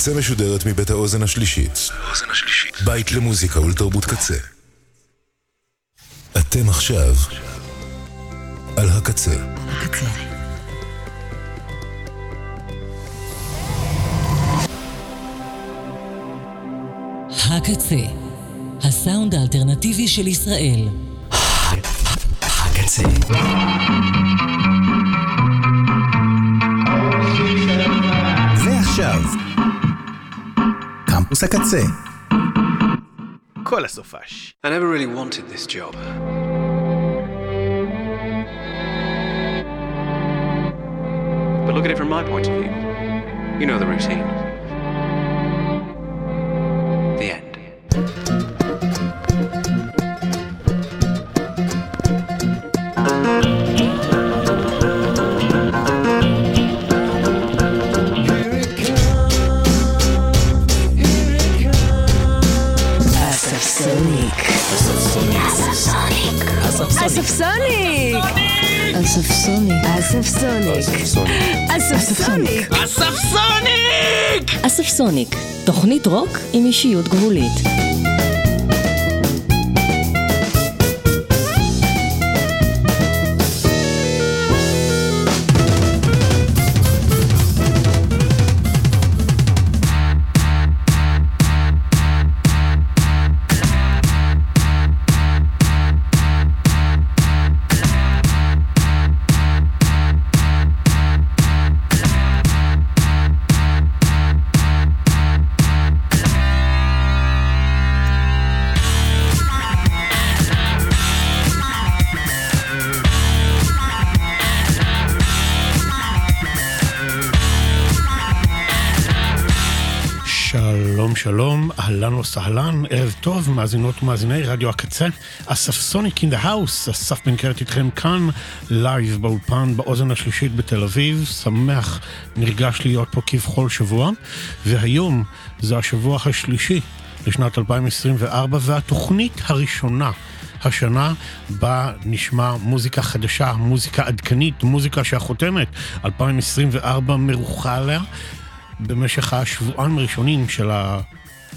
הקצה משודרת מבית האוזן השלישית. בית למוזיקה ולתרבות קצה. אתם עכשיו על הקצה. הקצה, הסאונד האלטרנטיבי של ישראל. הקצה. ועכשיו, קמפוס הקצה. כל הסופש. I never really wanted this job. But look at it from my point of view. You know the routine. אספסוניק. תוכנית רוק עם אישיות גבולית. אהלן וסהלן, ערב טוב, מאזינות ומאזיני רדיו הקצה, אספסוניק in the house, אסף בן קרת איתכם כאן, live באולפן באוזן השלישית בתל אביב, שמח, נרגש להיות פה כבכל שבוע, והיום זה השבוע השלישי לשנת 2024, והתוכנית הראשונה. השנה בה נשמע מוזיקה חדשה, מוזיקה עדכנית, מוזיקה שהחותמת 2024 מרוחה עליה. במשך השבועיים הראשונים של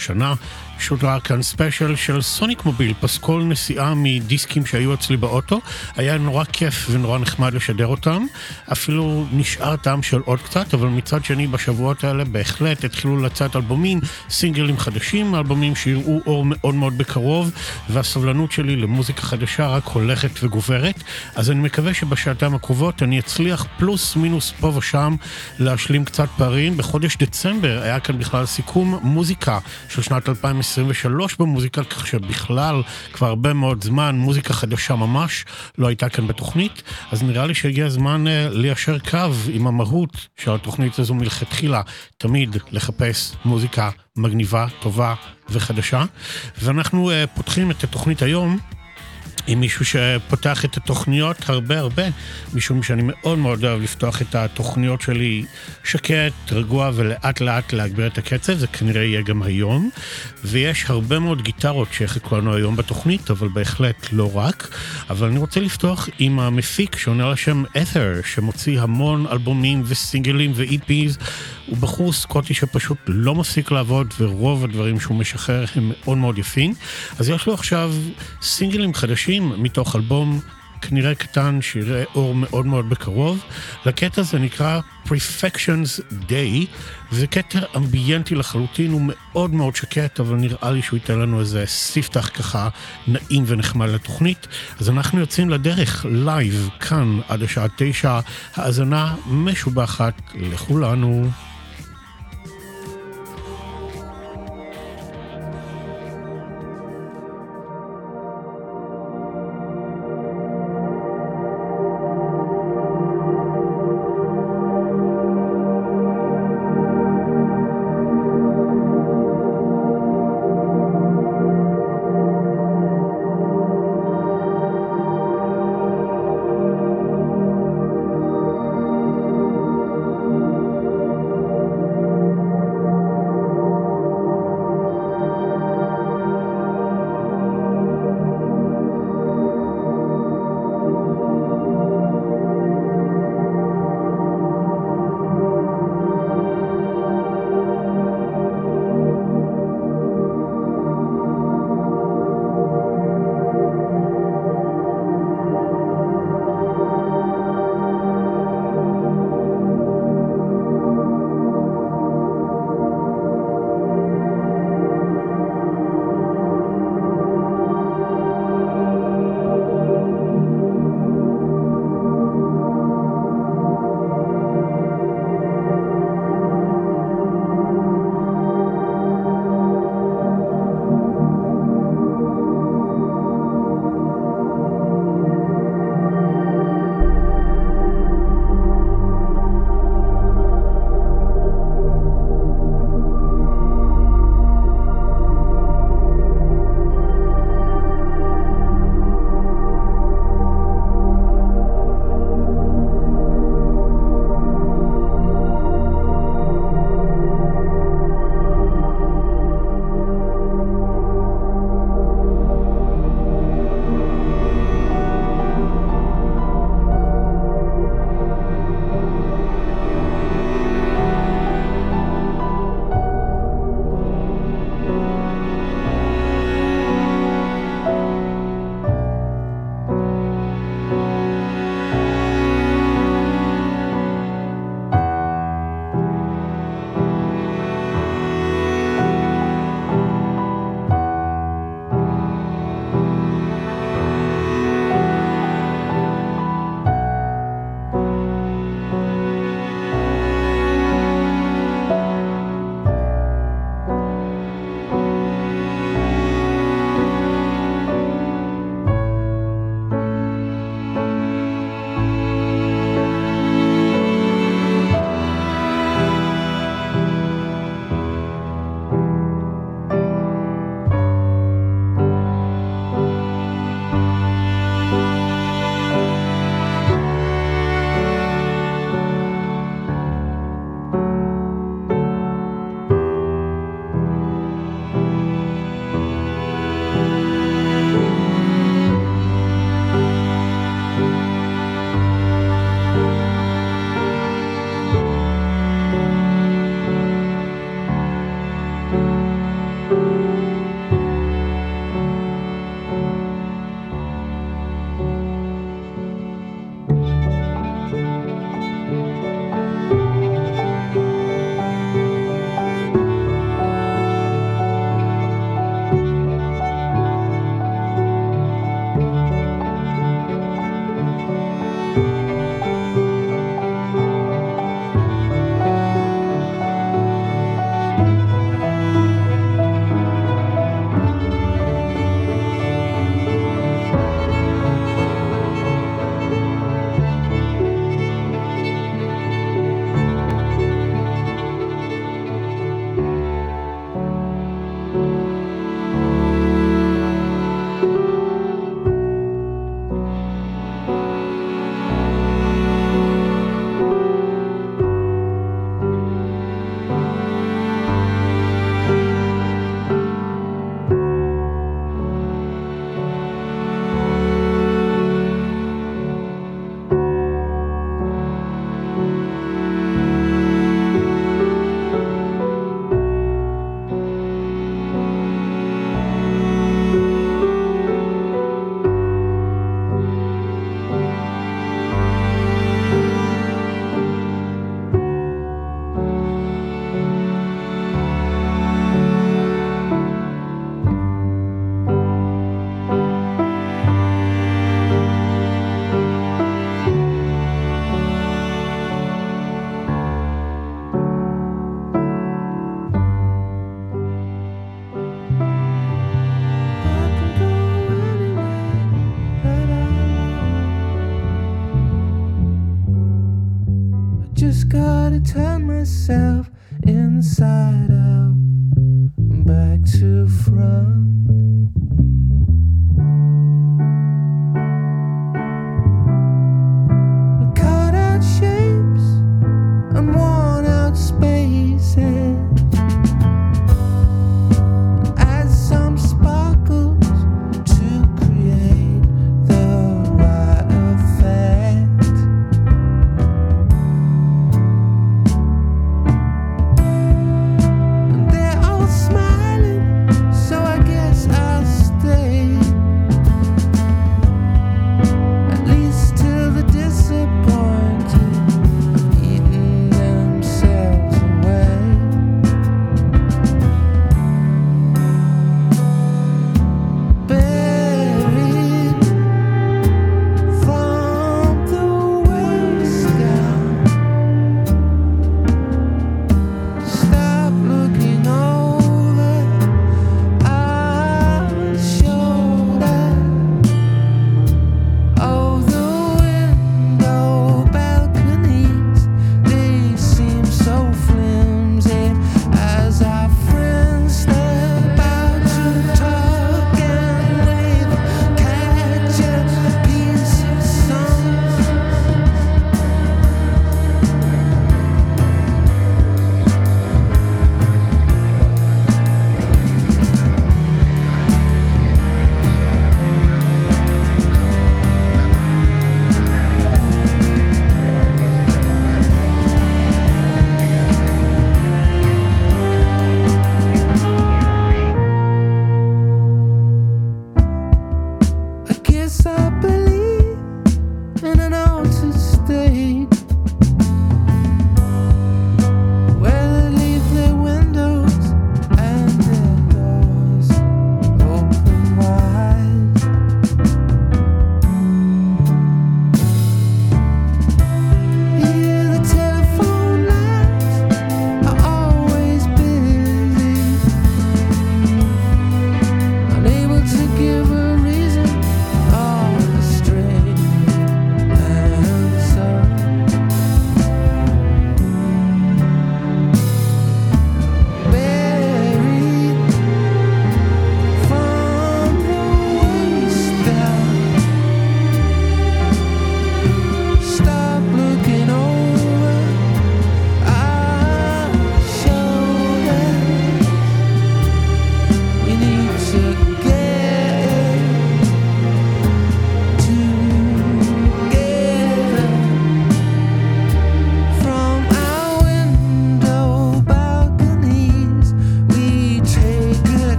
השנה שודר כאן special של Sonic Mobile, פסקול נסיעה מדיסקים שהיו אצלי באוטו. היה נורא כיף ונורא נחמד לשדר אותם. אפילו נשאר טעם של עוד קצת, אבל מצד שני בשבועות האלה בהחלט התחילו לצאת אלבומים, סינגלים חדשים, אלבומים שיראו אור מאוד מאוד בקרוב, והסבלנות שלי למוזיקה חדשה רק הולכת וגוברת. אז אני מקווה שבשעתיים הקרובות אני אצליח פלוס מינוס פה ושם להשלים קצת פערים. בחודש דצמבר היה כאן בכלל סיכום מוזיקה של שנת 2023 במוזיקה, כך שבכלל כבר הרבה מאוד זמן מוזיקה חדשה ממש לא הייתה כאן בתוכנית, אז נראה לי שהגיע הזמן uh, ליישר קו עם המהות של התוכנית הזו מלכתחילה, תמיד לחפש מוזיקה מגניבה, טובה וחדשה. ואנחנו uh, פותחים את התוכנית היום. עם מישהו שפותח את התוכניות הרבה הרבה, משום שאני מאוד מאוד אוהב לפתוח את התוכניות שלי שקט, רגוע ולאט לאט להגביר את הקצב, זה כנראה יהיה גם היום. ויש הרבה מאוד גיטרות שיחכו לנו היום בתוכנית, אבל בהחלט לא רק. אבל אני רוצה לפתוח עם המפיק שעונה לשם את'ר, שמוציא המון אלבומים וסינגלים ו-EPs. הוא בחור סקוטי שפשוט לא מפסיק לעבוד, ורוב הדברים שהוא משחרר הם מאוד מאוד יפים. אז יש לו עכשיו סינגלים חדשים מתוך אלבום כנראה קטן שיראה אור מאוד מאוד בקרוב. לקטע הזה נקרא Prefections Day, וזה קטע אמביינטי לחלוטין, הוא מאוד מאוד שקט, אבל נראה לי שהוא ייתן לנו איזה ספתח ככה נעים ונחמד לתוכנית. אז אנחנו יוצאים לדרך live כאן עד השעה תשע, האזנה משובחת לכולנו.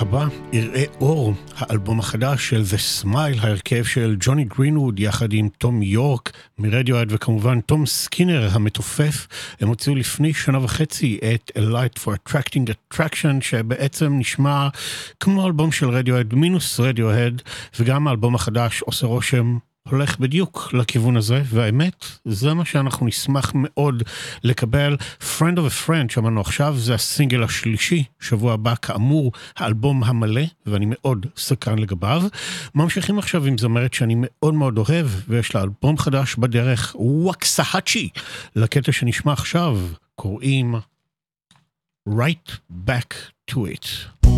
הבא יראה אור האלבום החדש של The Smile, ההרכב של ג'וני גרינווד יחד עם תום יורק מרדיואד וכמובן תום סקינר המתופף. הם הוציאו לפני שנה וחצי את A Light for Attracting Attraction שבעצם נשמע כמו אלבום של רדיואד מינוס רדיואד וגם האלבום החדש עושה רושם הולך בדיוק לכיוון הזה, והאמת, זה מה שאנחנו נשמח מאוד לקבל. Friend of a Friend שמענו עכשיו, זה הסינגל השלישי, שבוע הבא כאמור, האלבום המלא, ואני מאוד סקרן לגביו. ממשיכים עכשיו עם זמרת שאני מאוד מאוד אוהב, ויש לה אלבום חדש בדרך, וואקסהאצ'י. לקטע שנשמע עכשיו, קוראים right back to it.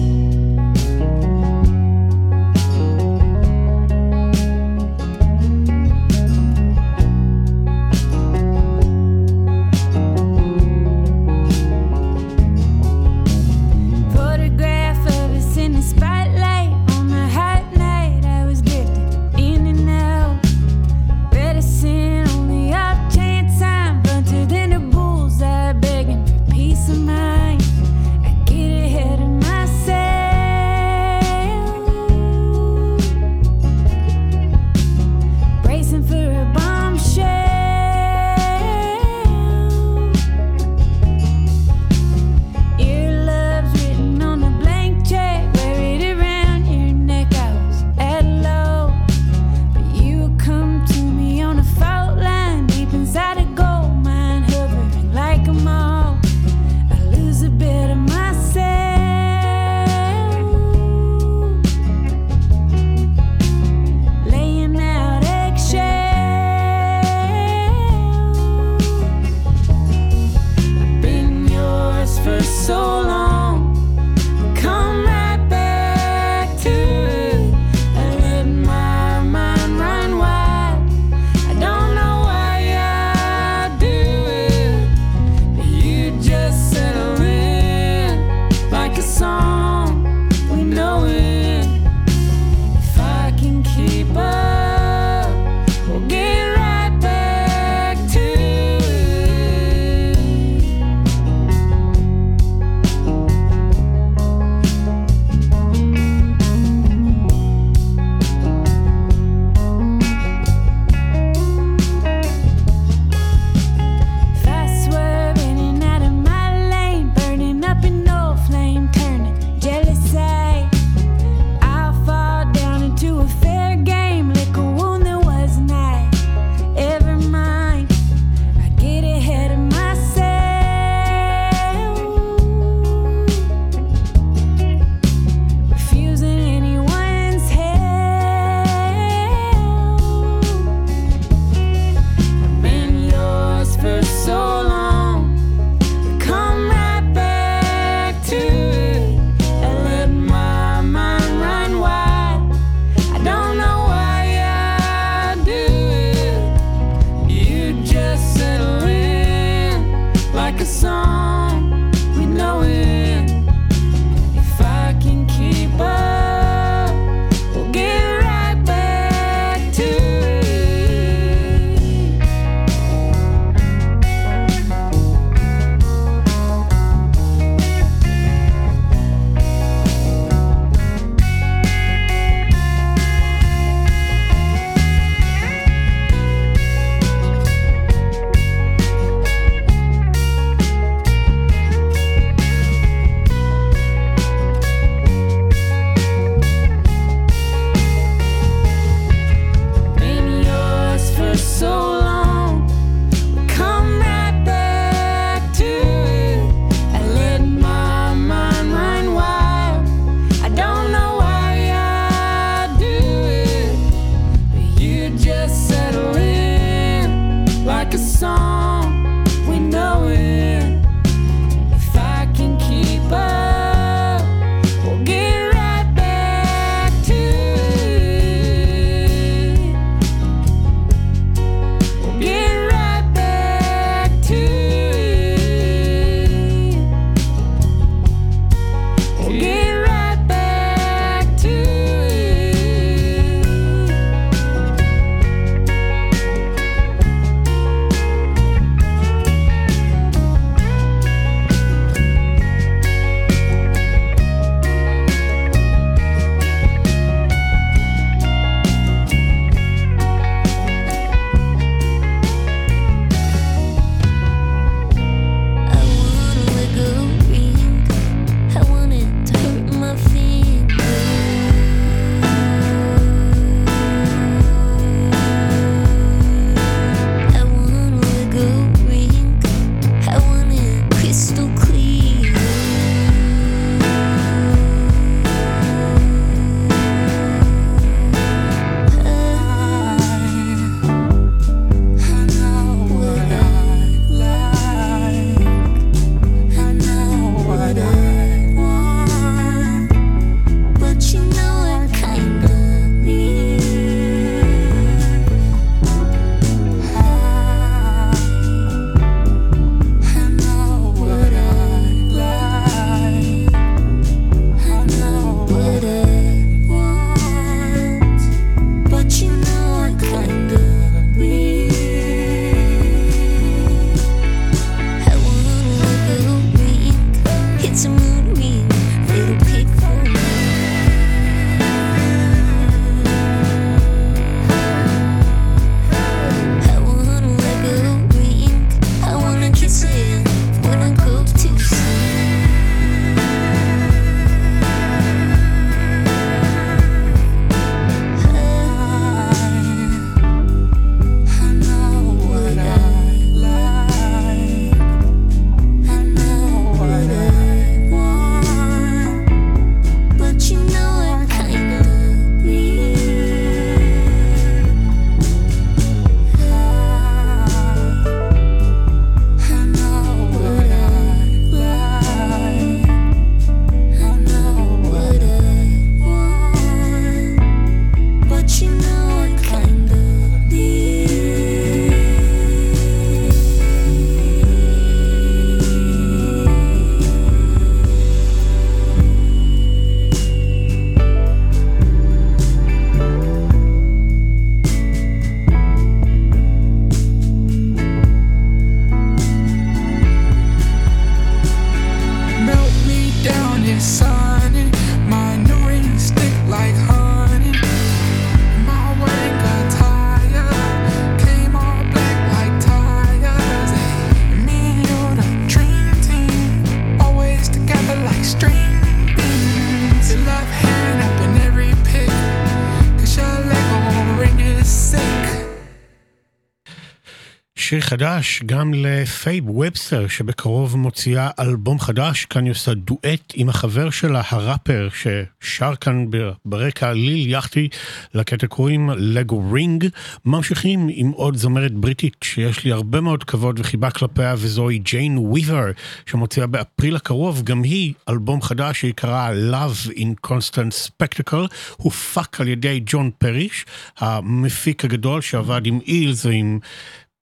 חדש גם לפיי ובסטר שבקרוב מוציאה אלבום חדש, כאן היא עושה דואט עם החבר שלה, הראפר, ששר כאן ברקע ליל יאטי, לקטע קוראים Lego Ring. ממשיכים עם עוד זמרת בריטית שיש לי הרבה מאוד כבוד וחיבה כלפיה, וזוהי ג'יין וויבר, שמוציאה באפריל הקרוב, גם היא אלבום חדש שיקרא Love in Constant Spectacle, הופק על ידי ג'ון פאריש, המפיק הגדול שעבד עם אילס ועם...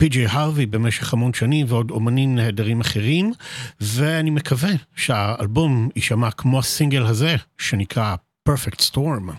פי.ג'יי הרווי במשך המון שנים ועוד אומנים נהדרים אחרים, ואני מקווה שהאלבום יישמע כמו הסינגל הזה, שנקרא Perfect Storm.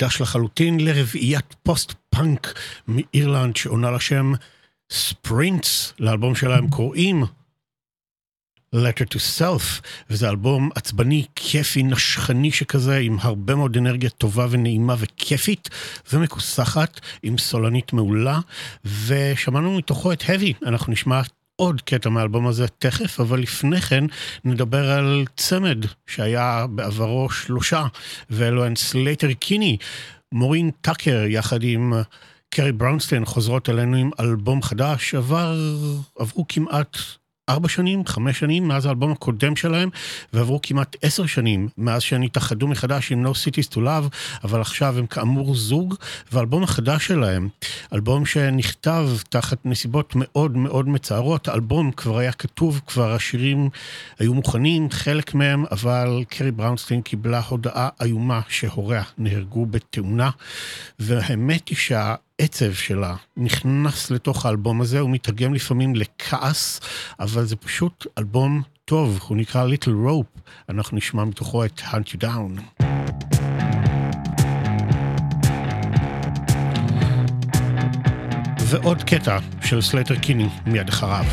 חדש לחלוטין לרביעיית פוסט-פאנק מאירלנד שעונה לשם ספרינטס, לאלבום שלה הם קוראים Letter to Self, וזה אלבום עצבני, כיפי, נשכני שכזה, עם הרבה מאוד אנרגיה טובה ונעימה וכיפית, ומכוסחת, עם סולנית מעולה, ושמענו מתוכו את Heavy, אנחנו נשמע עוד קטע מהאלבום הזה תכף, אבל לפני כן נדבר על צמד שהיה בעברו שלושה, ואלו הן סלייטר קיני, קורין טאקר יחד עם קרי בראונסטיין חוזרות אלינו עם אלבום חדש, עבר, עברו כמעט ארבע שנים, חמש שנים מאז האלבום הקודם שלהם, ועברו כמעט עשר שנים מאז שהם התאחדו מחדש עם No Cities to Love, אבל עכשיו הם כאמור זוג, והאלבום החדש שלהם, אלבום שנכתב תחת נסיבות מאוד מאוד מצערות, האלבום כבר היה כתוב, כבר השירים היו מוכנים, חלק מהם, אבל קרי בראונסטיין קיבלה הודעה איומה שהוריה נהרגו בתאונה, והאמת היא שה... העצב שלה נכנס לתוך האלבום הזה, הוא מתרגם לפעמים לכעס, אבל זה פשוט אלבום טוב, הוא נקרא Little Rope, אנחנו נשמע מתוכו את Hunt You Down. ועוד קטע של סלייטר קיני מיד אחריו.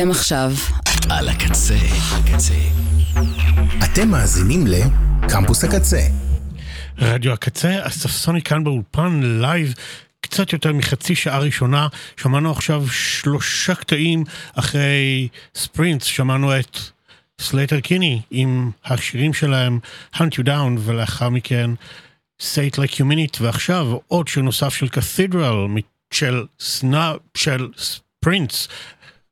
אתם עכשיו. על הקצה. הקצה. אתם מאזינים לקמפוס הקצה. רדיו הקצה, אספסוניק כאן באולפן live. קצת יותר מחצי שעה ראשונה, שמענו עכשיו שלושה קטעים אחרי ספרינטס, שמענו את סלייטר קיני עם השירים שלהם Hunt You Down ולאחר מכן Say It Like You Mean It ועכשיו עוד שיר נוסף של Cathedral של סנאפ של ספרינטס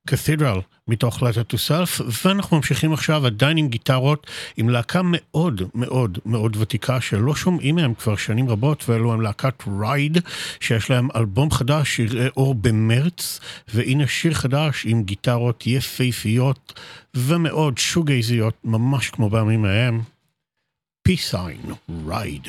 Cathedral מתוך Letter to Self ואנחנו ממשיכים עכשיו עדיין עם גיטרות עם להקה מאוד מאוד מאוד ותיקה שלא שומעים מהם כבר שנים רבות ואלו הם להקת רייד שיש להם אלבום חדש שיראה אור במרץ והנה שיר חדש עם גיטרות יפהפיות ומאוד שוגייזיות ממש כמו בימים ההם. Peace sign רייד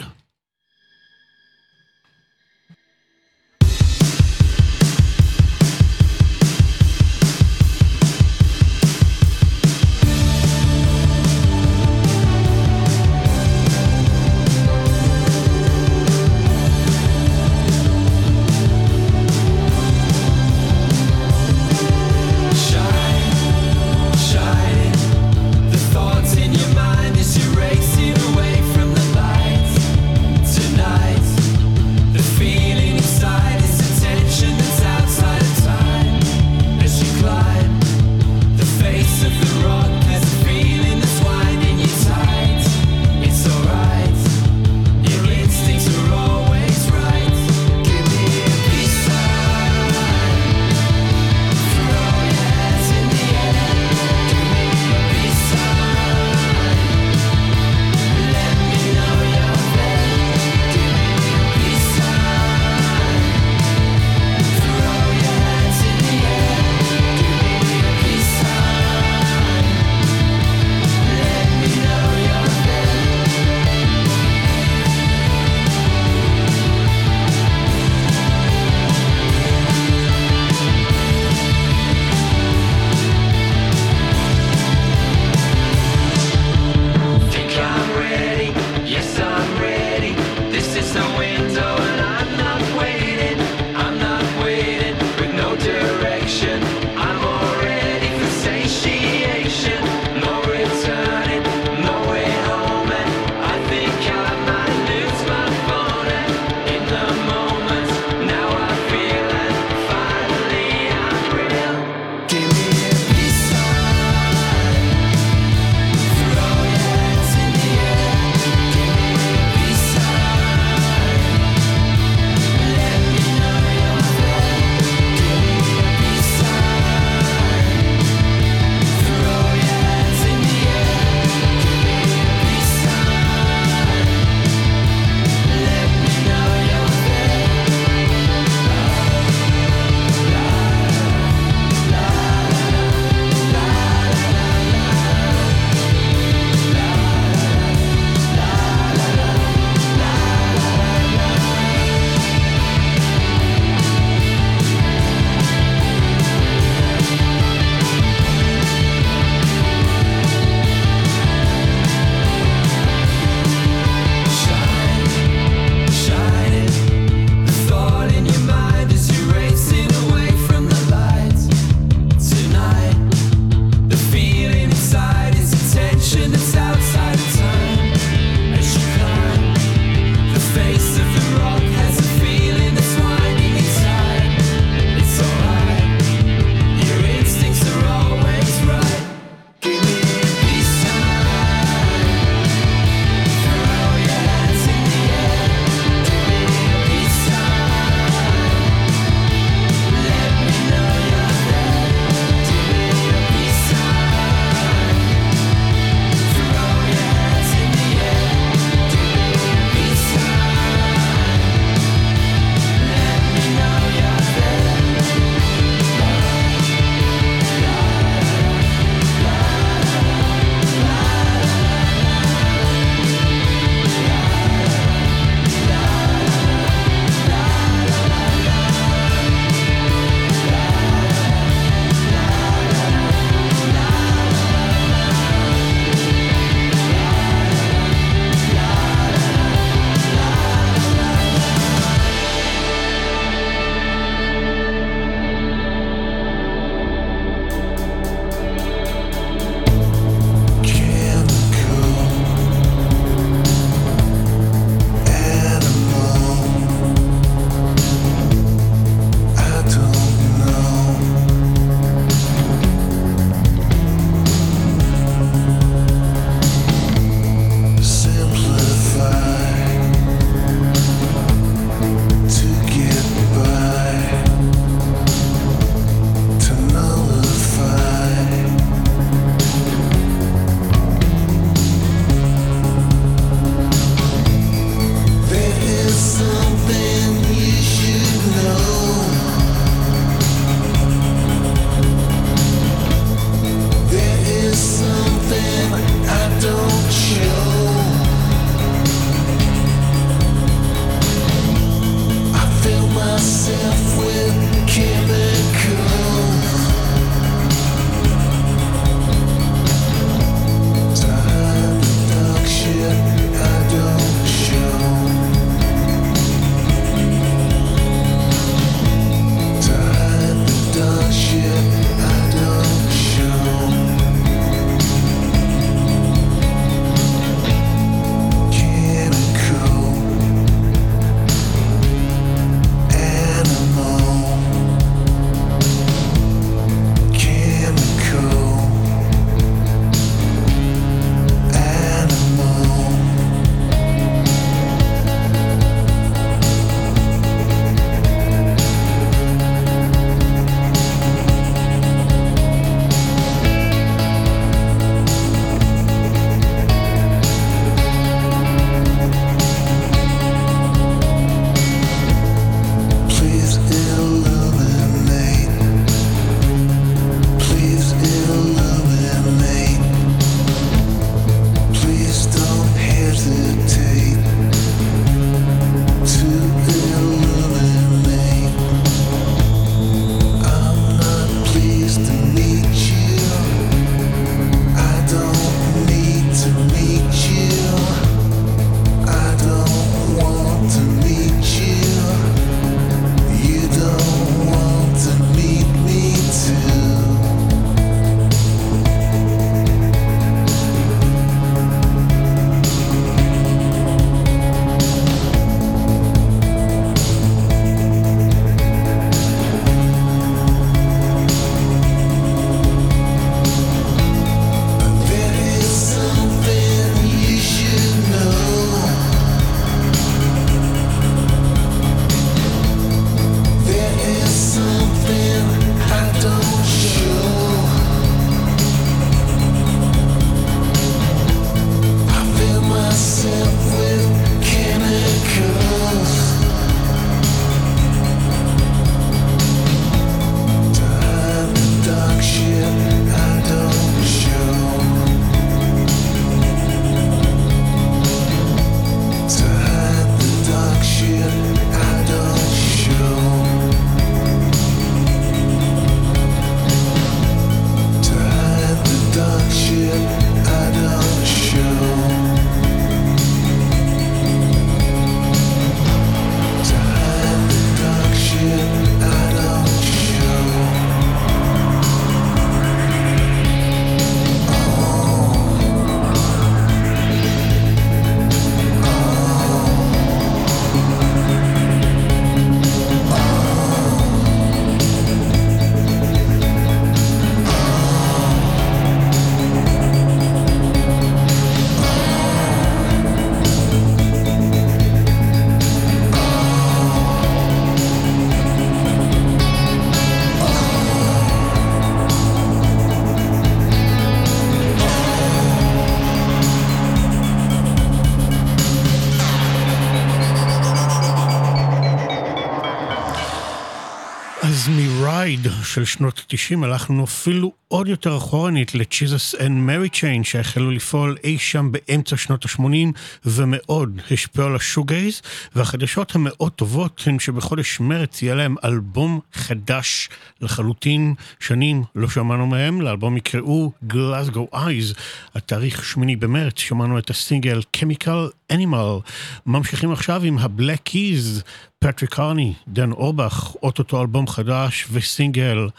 של שנות ה-90 הלכנו אפילו עוד יותר אחורנית ל-Jesus and Mary Chain שהחלו לפעול אי שם באמצע שנות ה-80 ומאוד השפיעו על השוגייז, והחדשות המאוד טובות הן שבחודש מרץ יהיה להם אלבום חדש לחלוטין, שנים לא שמענו מהם, לאלבום יקראו Glasgow Eyes, התאריך 8 במרץ שמענו את הסינגל Chemical Animal. ממשיכים עכשיו עם ה-Black Keys. פטריק קרני, דן אורבך, אוטוטו אלבום חדש וסינגל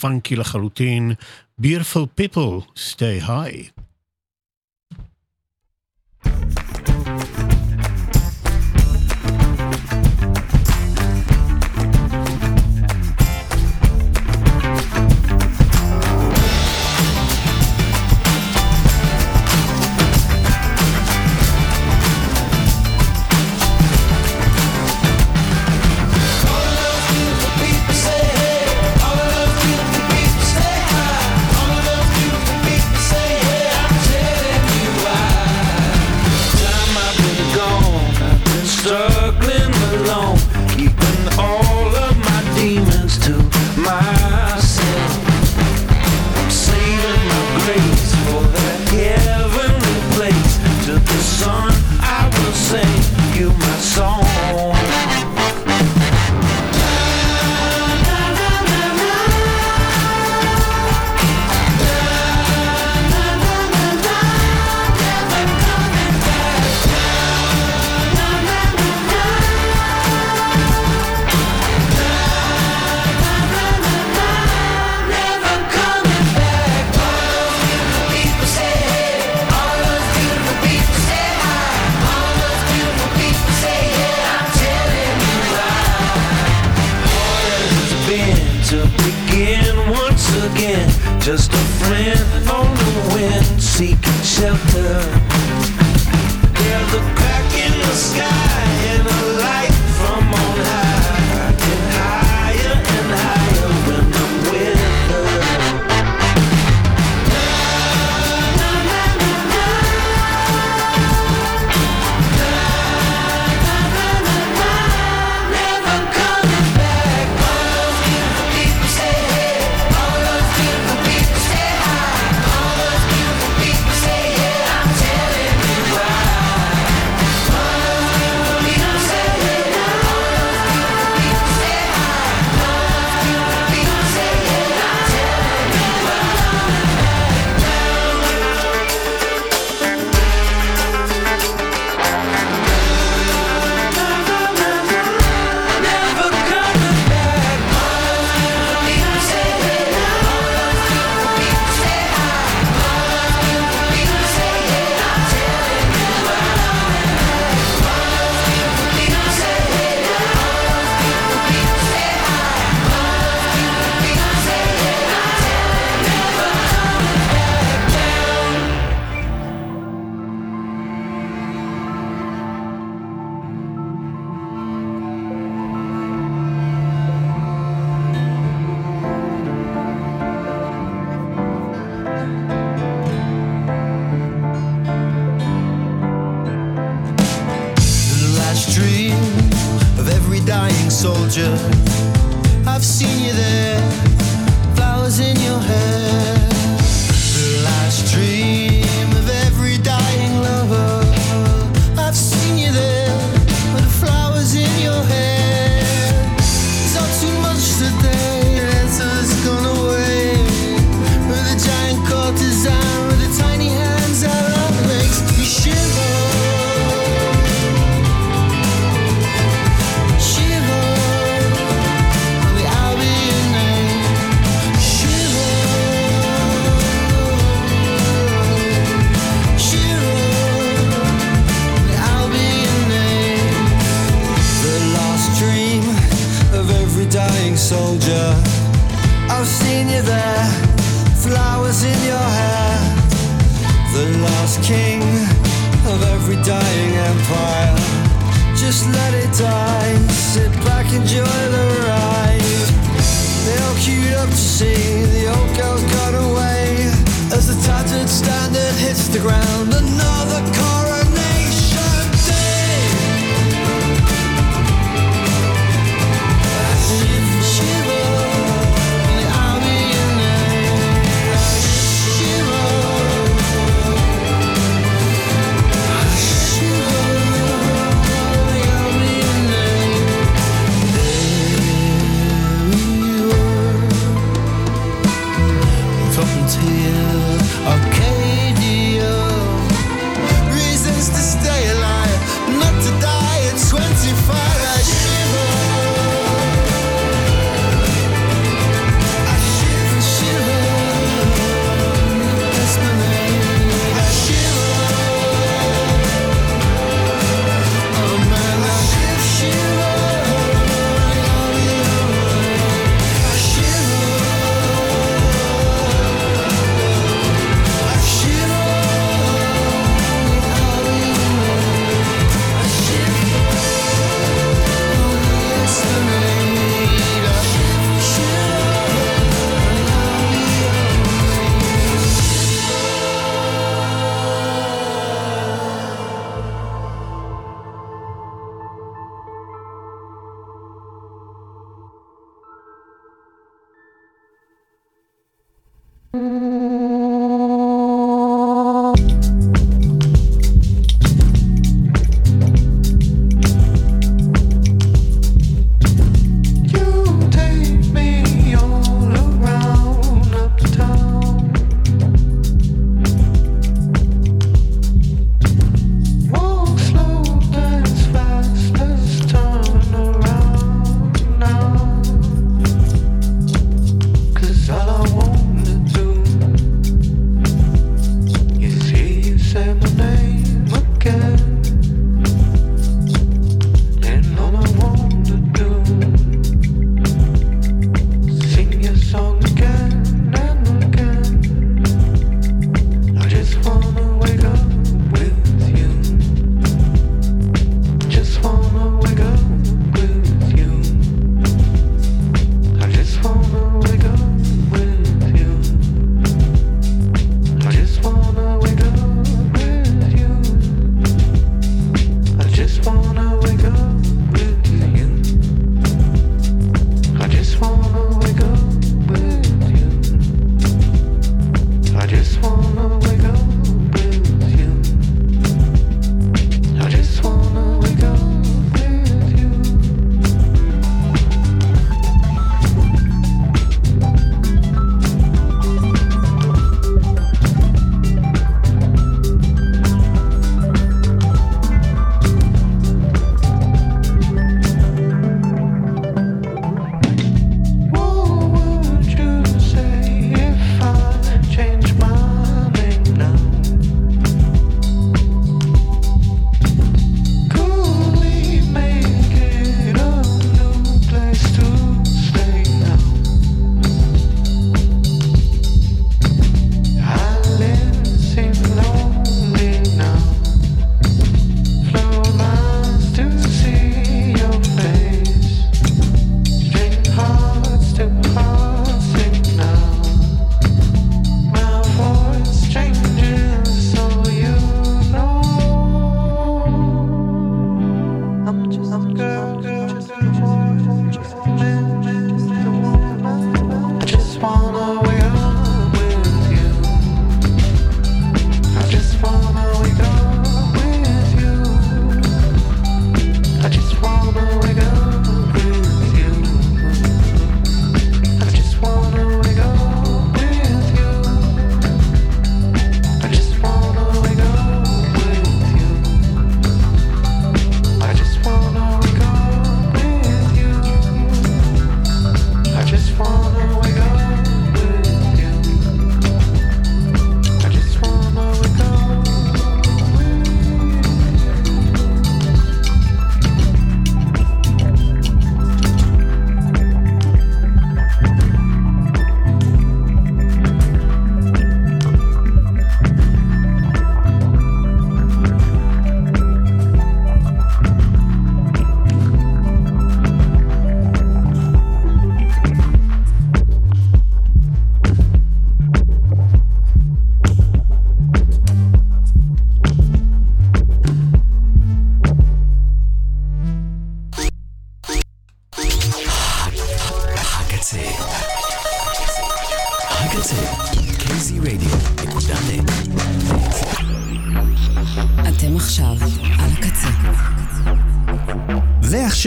פאנקי לחלוטין, Beautiful People, Stay High. just a friend on the wind, seeking shelter.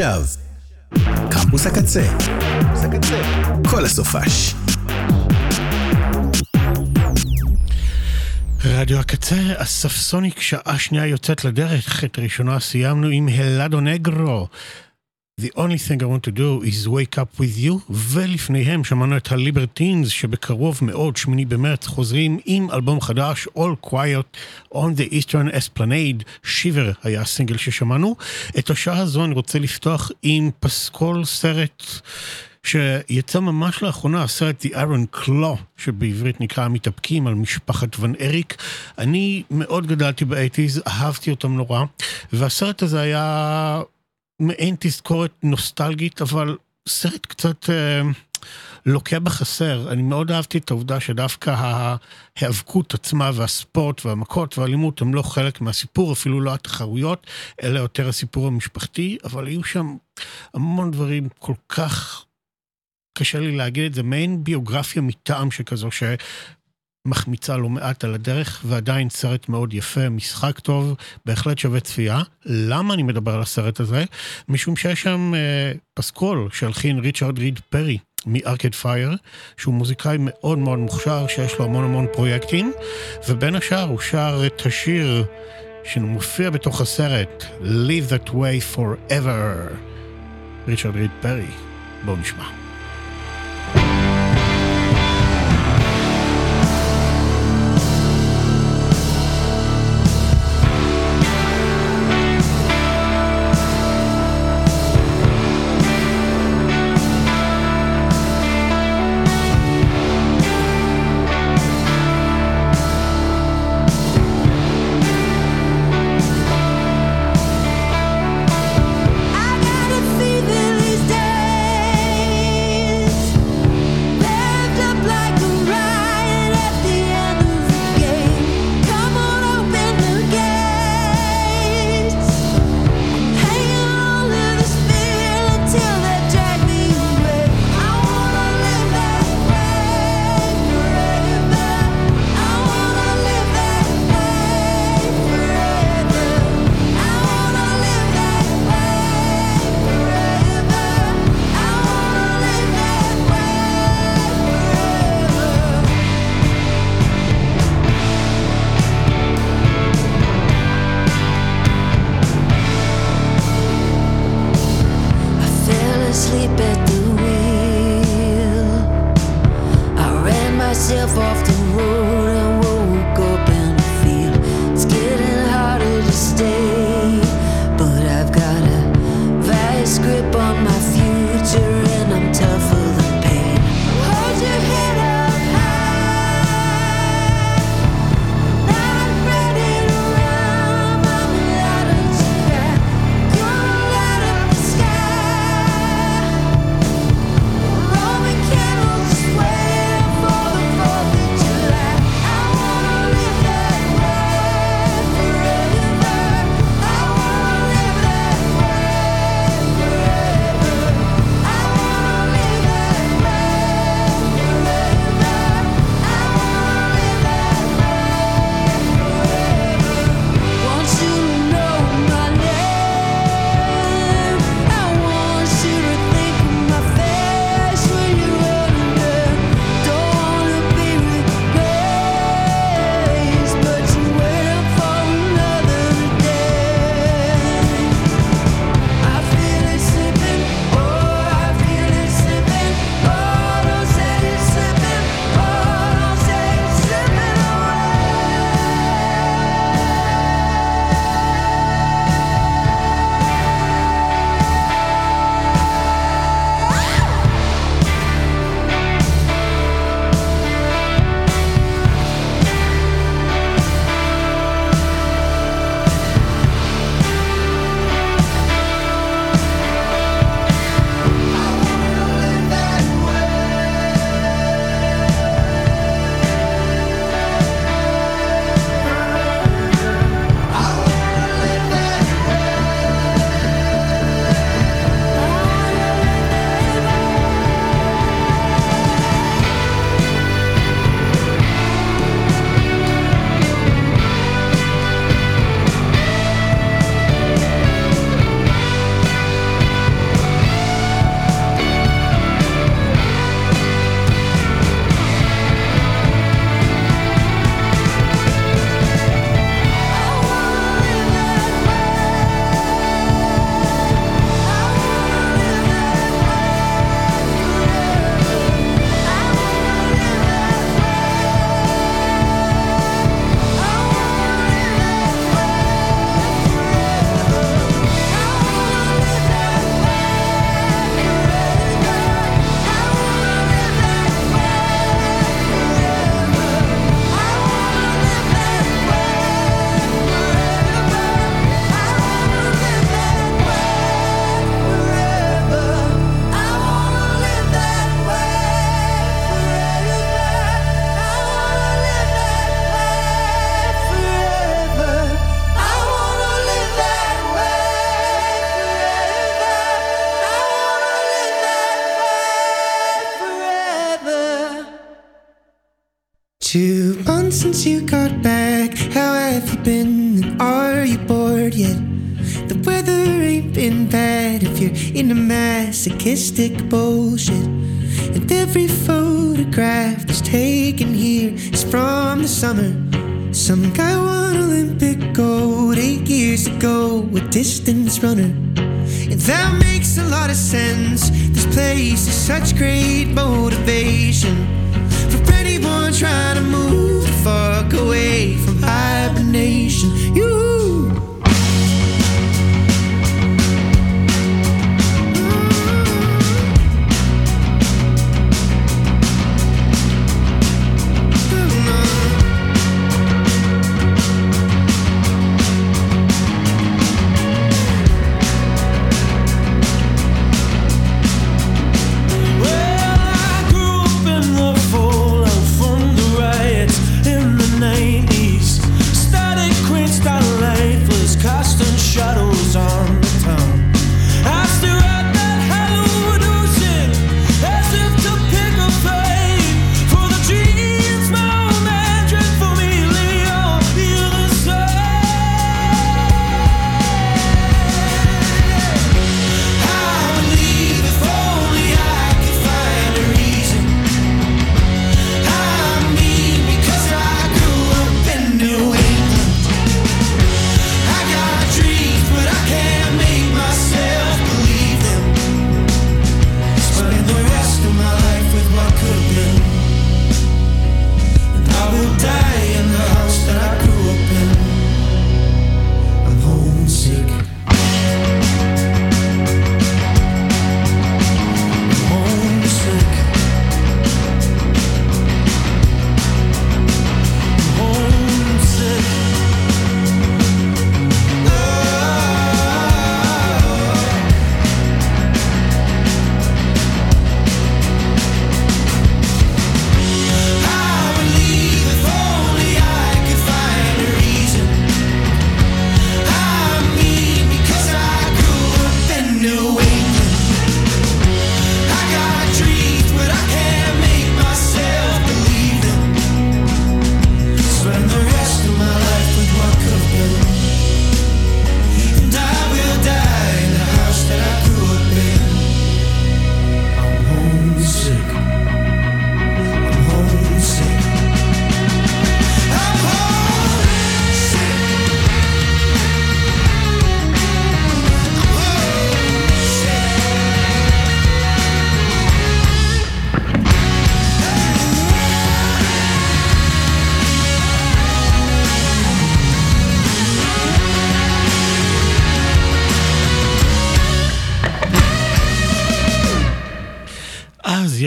ועכשיו, קמפוס הקצה. כל הסופש. רדיו הקצה, אספסוניק, שעה שנייה יוצאת לדרך. את ראשונה סיימנו עם הלאדו נגרו. The only thing I want to do is wake up with you, ולפניהם שמענו את הליברטינס שבקרוב מאוד, שמיני במרץ, חוזרים עם אלבום חדש, All Quiet on the Eastern Esplanade, שיבר היה הסינגל ששמענו. את השעה הזו אני רוצה לפתוח עם פסקול סרט שיצא ממש לאחרונה, הסרט The Iron Claw, שבעברית נקרא המתאפקים על משפחת ון אריק. אני מאוד גדלתי באייטיז, אהבתי אותם נורא, והסרט הזה היה מעין תזכורת נוסטלגית, אבל סרט קצת אה, לוקה בחסר. אני מאוד אהבתי את העובדה שדווקא ההיאבקות עצמה והספורט והמכות והאלימות הם לא חלק מהסיפור, אפילו לא התחרויות, אלא יותר הסיפור המשפחתי, אבל היו שם המון דברים כל כך... קשה לי להגיד את זה, מעין ביוגרפיה מטעם שכזו, שמחמיצה לא מעט על הדרך, ועדיין סרט מאוד יפה, משחק טוב, בהחלט שווה צפייה. למה אני מדבר על הסרט הזה? משום שיש שם אה, פסקול שהלחין ריצ'רד ריד פרי. מארקד פייר, שהוא מוזיקאי מאוד מאוד מוכשר, שיש לו המון המון פרויקטים, ובין השאר הוא שר את השיר שמופיע בתוך הסרט, Live That Way Forever. ריצ'רד ריד פרי, בואו נשמע. Masochistic bullshit. And every photograph that's taken here is from the summer. Some guy won Olympic gold eight years ago, a distance runner. And that makes a lot of sense. This place is such great motivation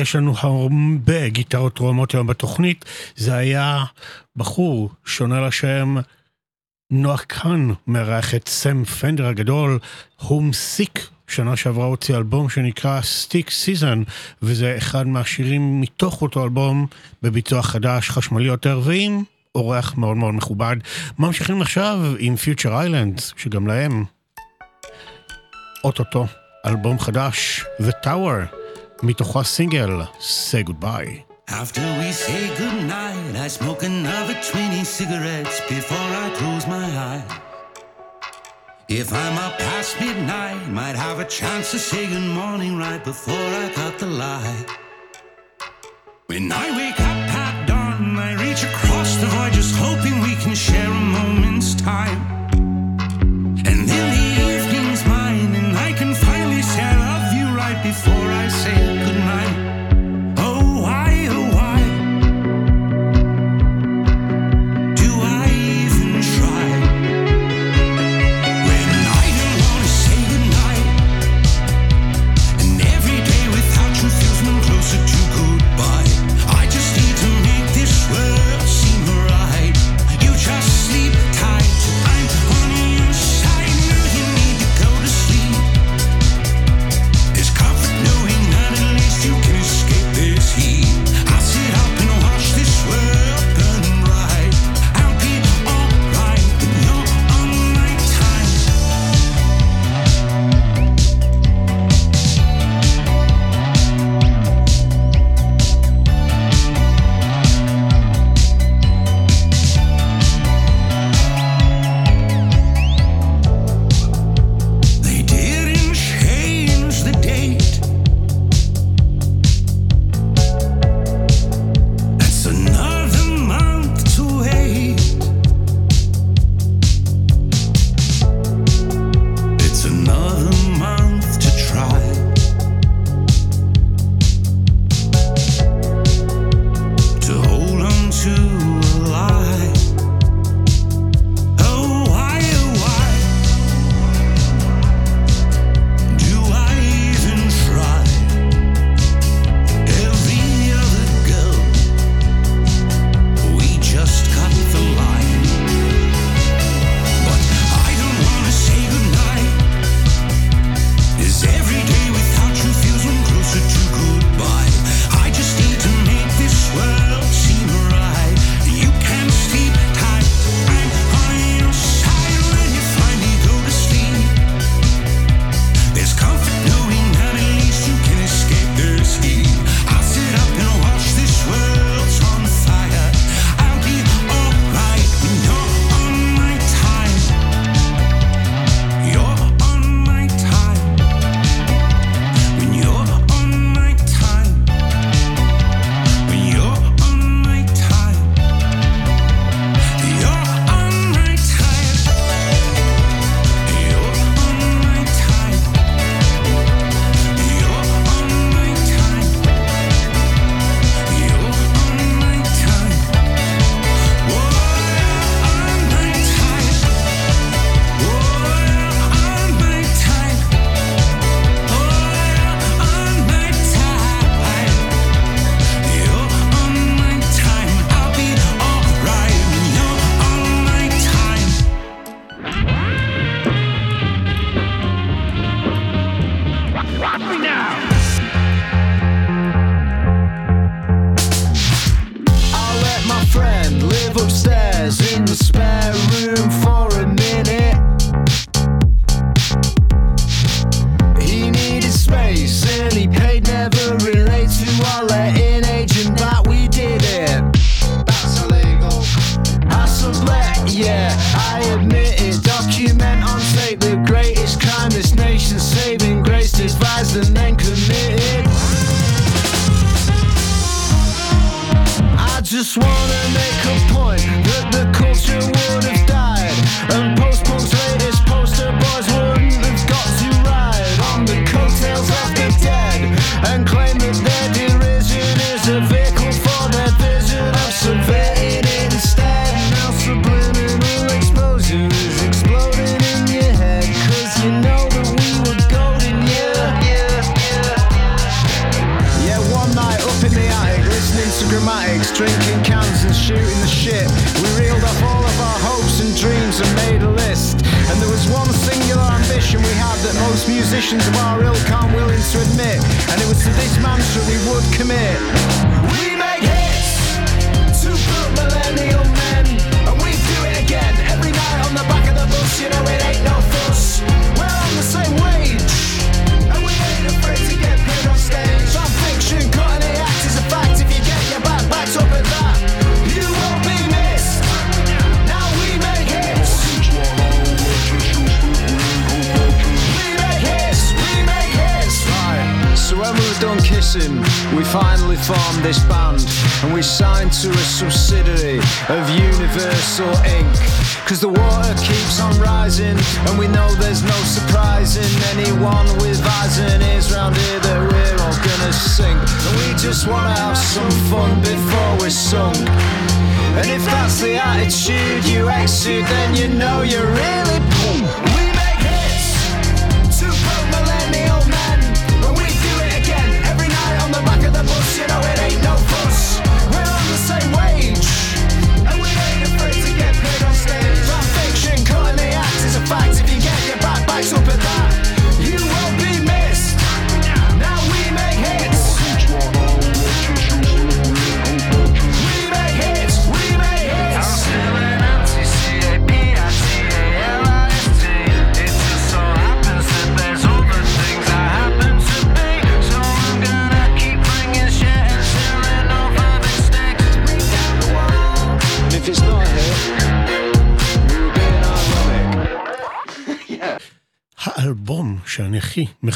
יש לנו הרבה גיטרות רועמות היום בתוכנית. זה היה בחור שעונה לשם נוח קאן, מארח את סם פנדר הגדול, Homesick. שנה שעברה הוציא אלבום שנקרא Stick Season, וזה אחד מהשירים מתוך אותו אלבום בביצוע חדש, חשמלי יותר, ועם אורח מאוד מאוד מכובד. ממשיכים עכשיו עם Future Islands, שגם להם אוטוטו אלבום חדש, The Tower, מתוכו הסינגל Say Goodbye. After we say goodnight, I smoke another 20 cigarettes before I close my eye. If I'm up past midnight, might have a chance to say good morning right before I cut the light. When I wake up at dawn, I reach across the void just hoping we can share a moment's time.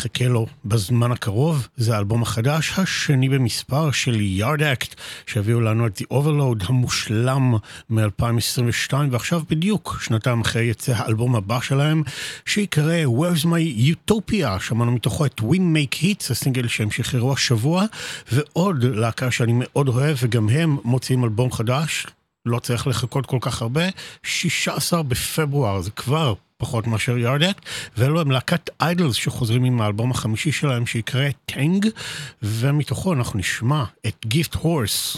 מחכה לו בזמן הקרוב, זה האלבום החדש, השני במספר של יארד אקט, שהביאו לנו את The Overload המושלם מ-2022, ועכשיו בדיוק, שנתיים אחרי יצא האלבום הבא שלהם, שיקרא Where's My Utopia, שמענו מתוכו את We Make Hits, הסינגל שהם שחררו השבוע, ועוד להקה שאני מאוד אוהב, וגם הם מוציאים אלבום חדש. לא צריך לחכות כל כך הרבה, 16 בפברואר, זה כבר פחות מאשר ירדק, ואלו הם להקת איידלס שחוזרים עם האלבום החמישי שלהם שיקרא טנג, ומתוכו אנחנו נשמע את גיפט הורס.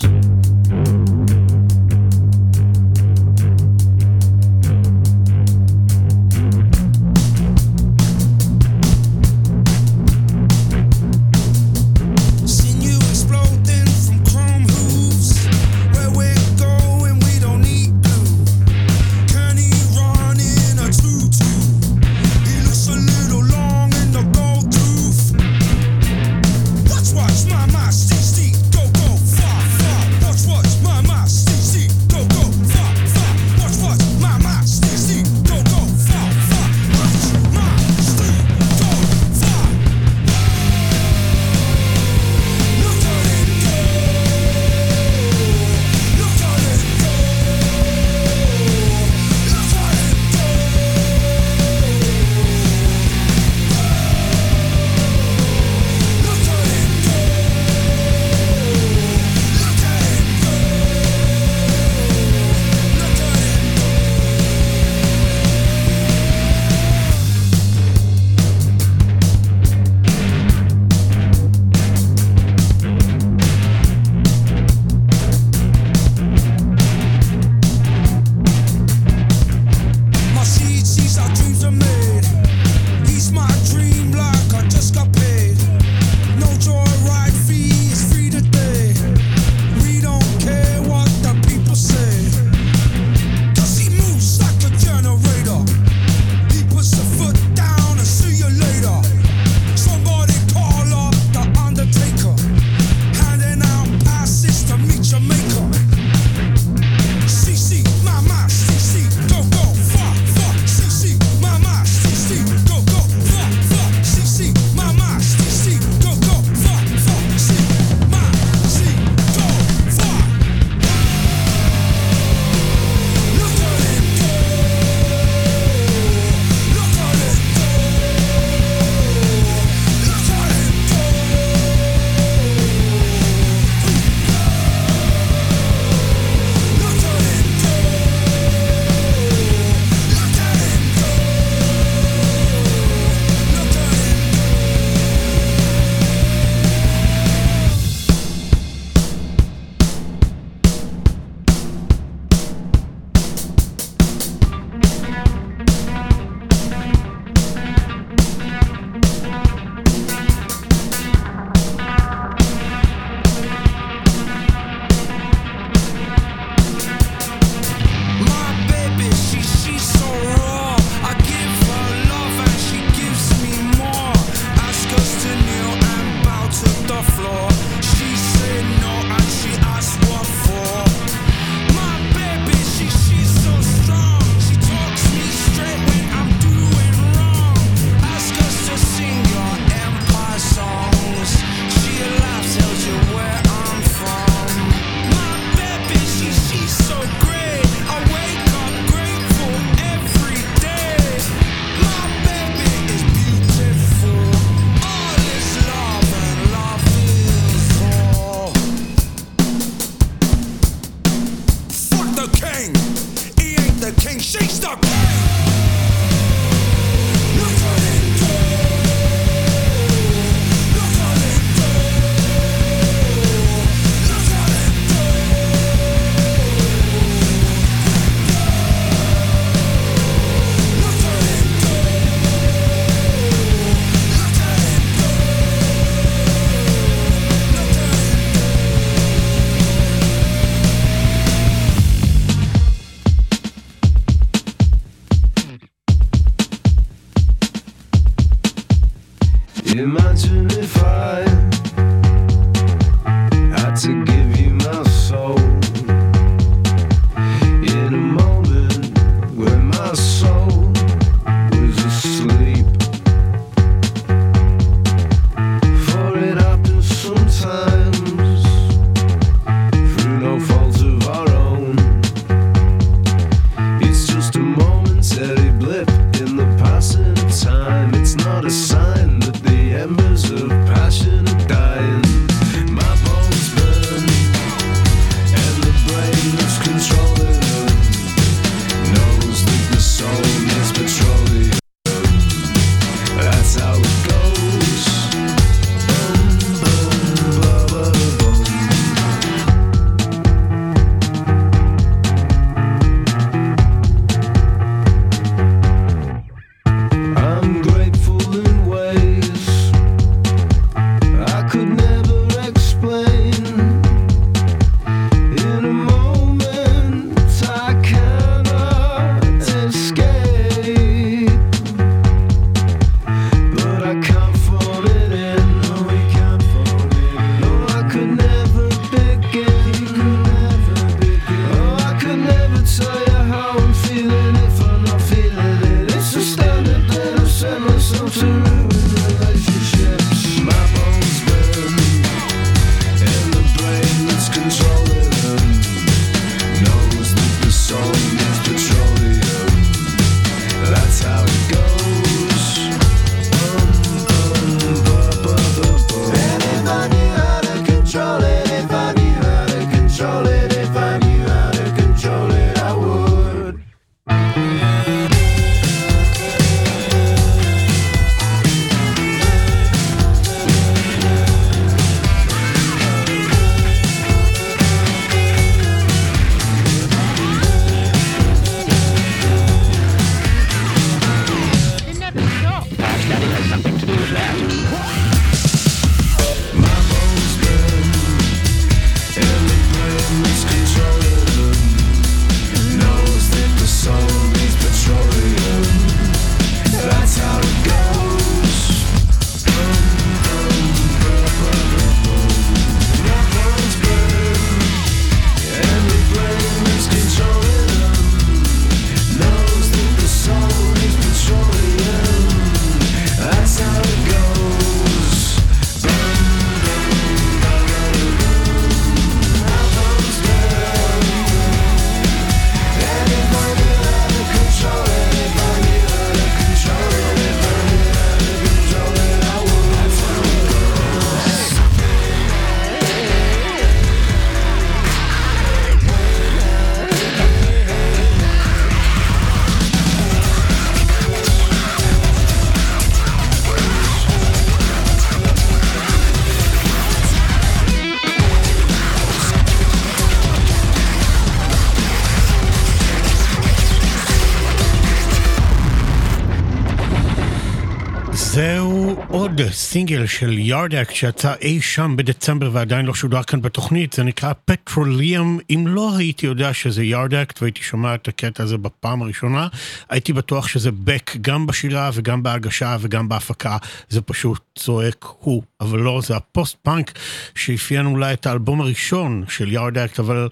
סינגל של יארד אקט שיצא אי שם בדצמבר ועדיין לא שודר כאן בתוכנית, זה נקרא Petroleum. אם לא הייתי יודע שזה יארד אקט והייתי שומע את הקטע הזה בפעם הראשונה, הייתי בטוח שזה בק גם בשירה וגם בהגשה וגם בהפקה, זה פשוט צועק הוא, אבל לא, זה הפוסט פאנק שאפיין אולי את האלבום הראשון של יארד אקט, אבל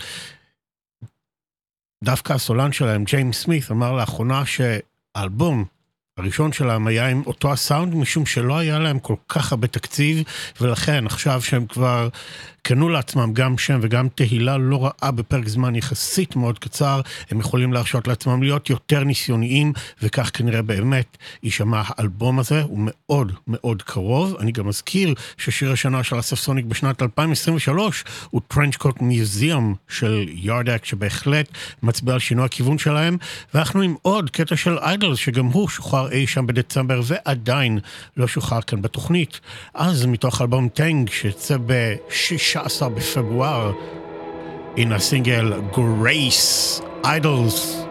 דווקא הסולן שלהם, ג'יימס סמית, אמר לאחרונה שהאלבום הראשון שלהם היה עם אותו הסאונד, משום שלא היה להם כל כך הרבה תקציב, ולכן עכשיו שהם כבר קנו לעצמם גם שם וגם תהילה לא רעה בפרק זמן יחסית מאוד קצר, הם יכולים להרשות לעצמם להיות יותר ניסיוניים, וכך כנראה באמת יישמע האלבום הזה, הוא מאוד מאוד קרוב. אני גם מזכיר ששיר השנה של אסף סוניק בשנת 2023 הוא טרנצ'קוט מיוזיאום של יארדק, שבהחלט מצביע על שינוי הכיוון שלהם, ואנחנו עם עוד קטע של איידלס, שגם הוא שוחרר אי שם בדצמבר, ועדיין לא שוחרר כאן בתוכנית. אז מתוך אלבום Tangk, שיצא ב-16 בפברואר, הנה הסינגל Grace, איידלס.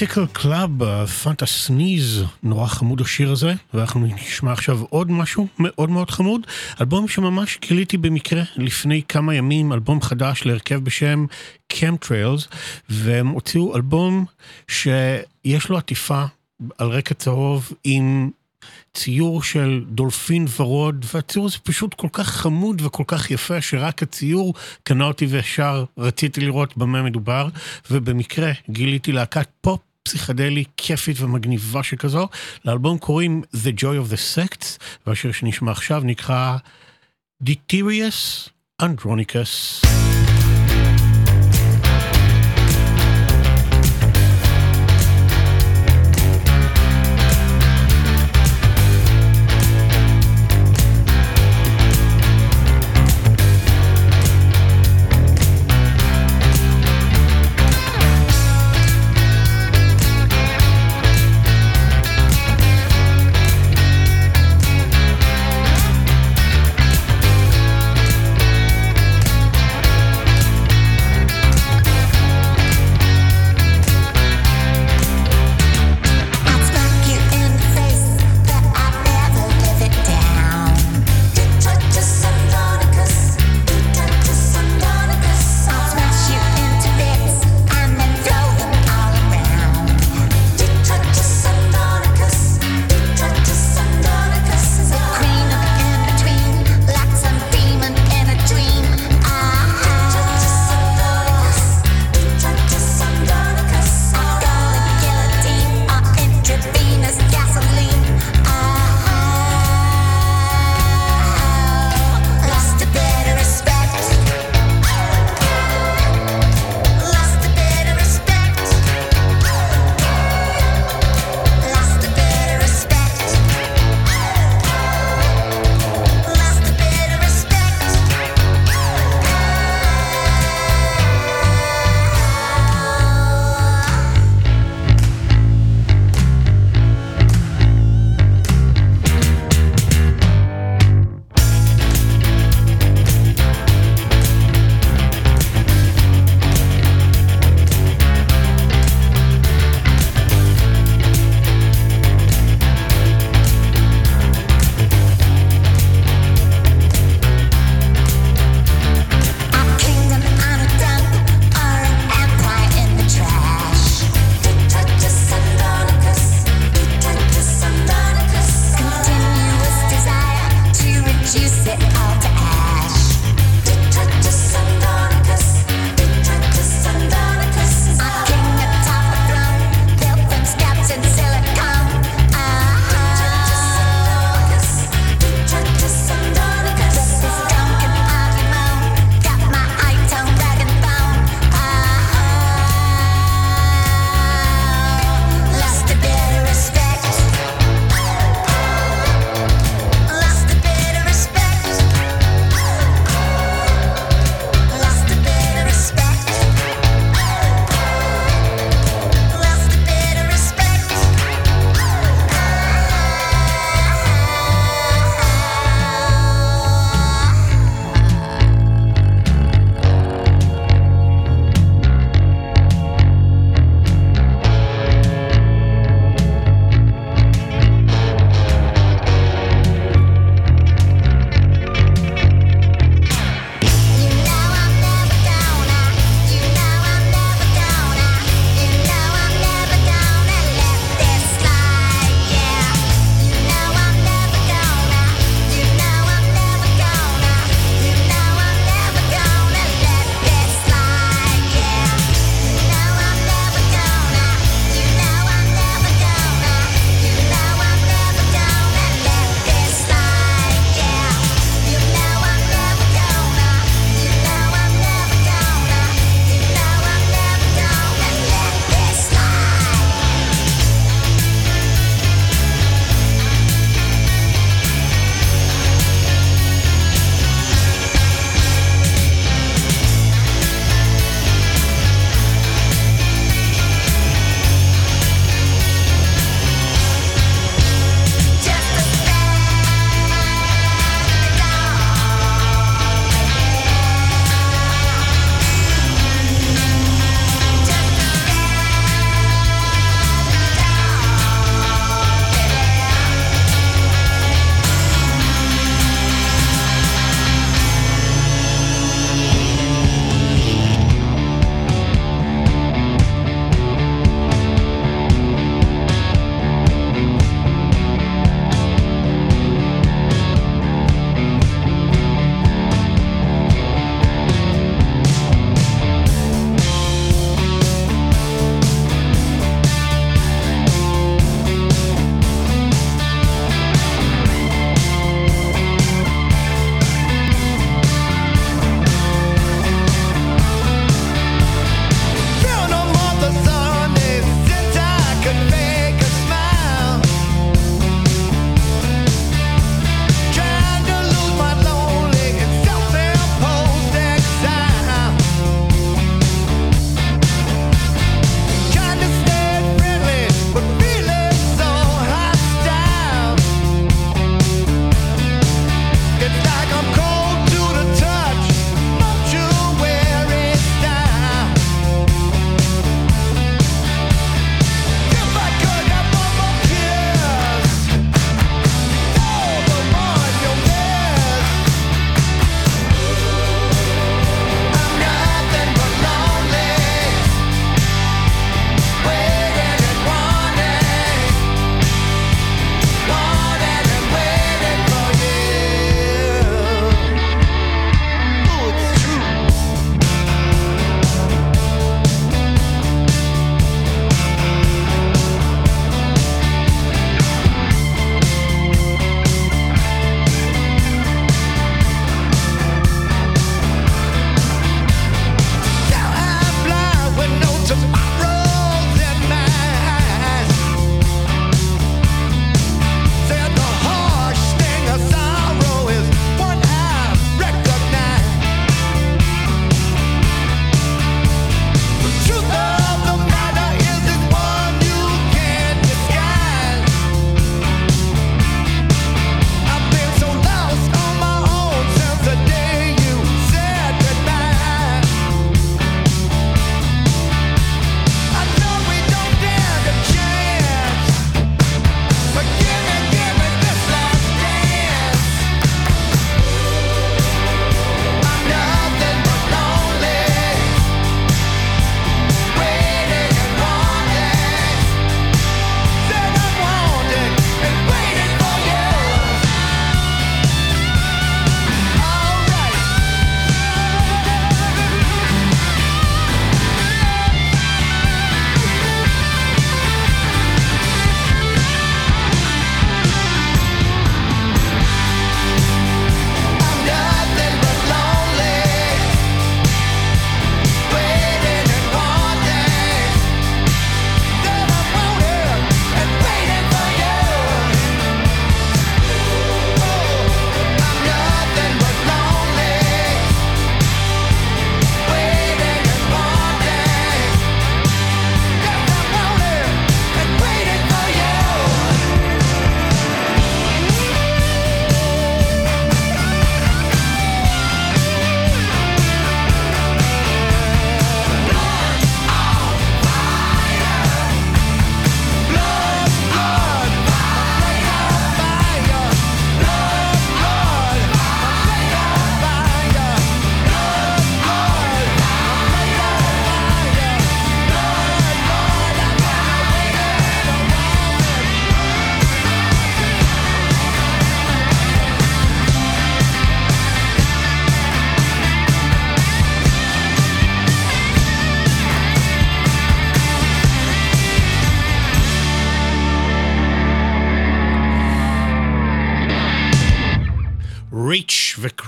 Bicycle Club, פנטה סניז, נורא חמוד השיר הזה, ואנחנו נשמע עכשיו עוד משהו מאוד מאוד חמוד. אלבום שממש גיליתי במקרה לפני כמה ימים, אלבום חדש להרכב בשם Chemtrails, והם הוציאו אלבום שיש לו עטיפה על רקע צהוב עם ציור של דולפין ורוד, והציור הזה פשוט כל כך חמוד וכל כך יפה, שרק הציור קנה אותי וישר רציתי לראות במה מדובר, ובמקרה גיליתי להקת פופ פסיכדלי כיפית ומגניבה שכזו. לאלבום קוראים The Joy of the Sects, והשיר שנשמע עכשיו נקרא Deterious Andronicus.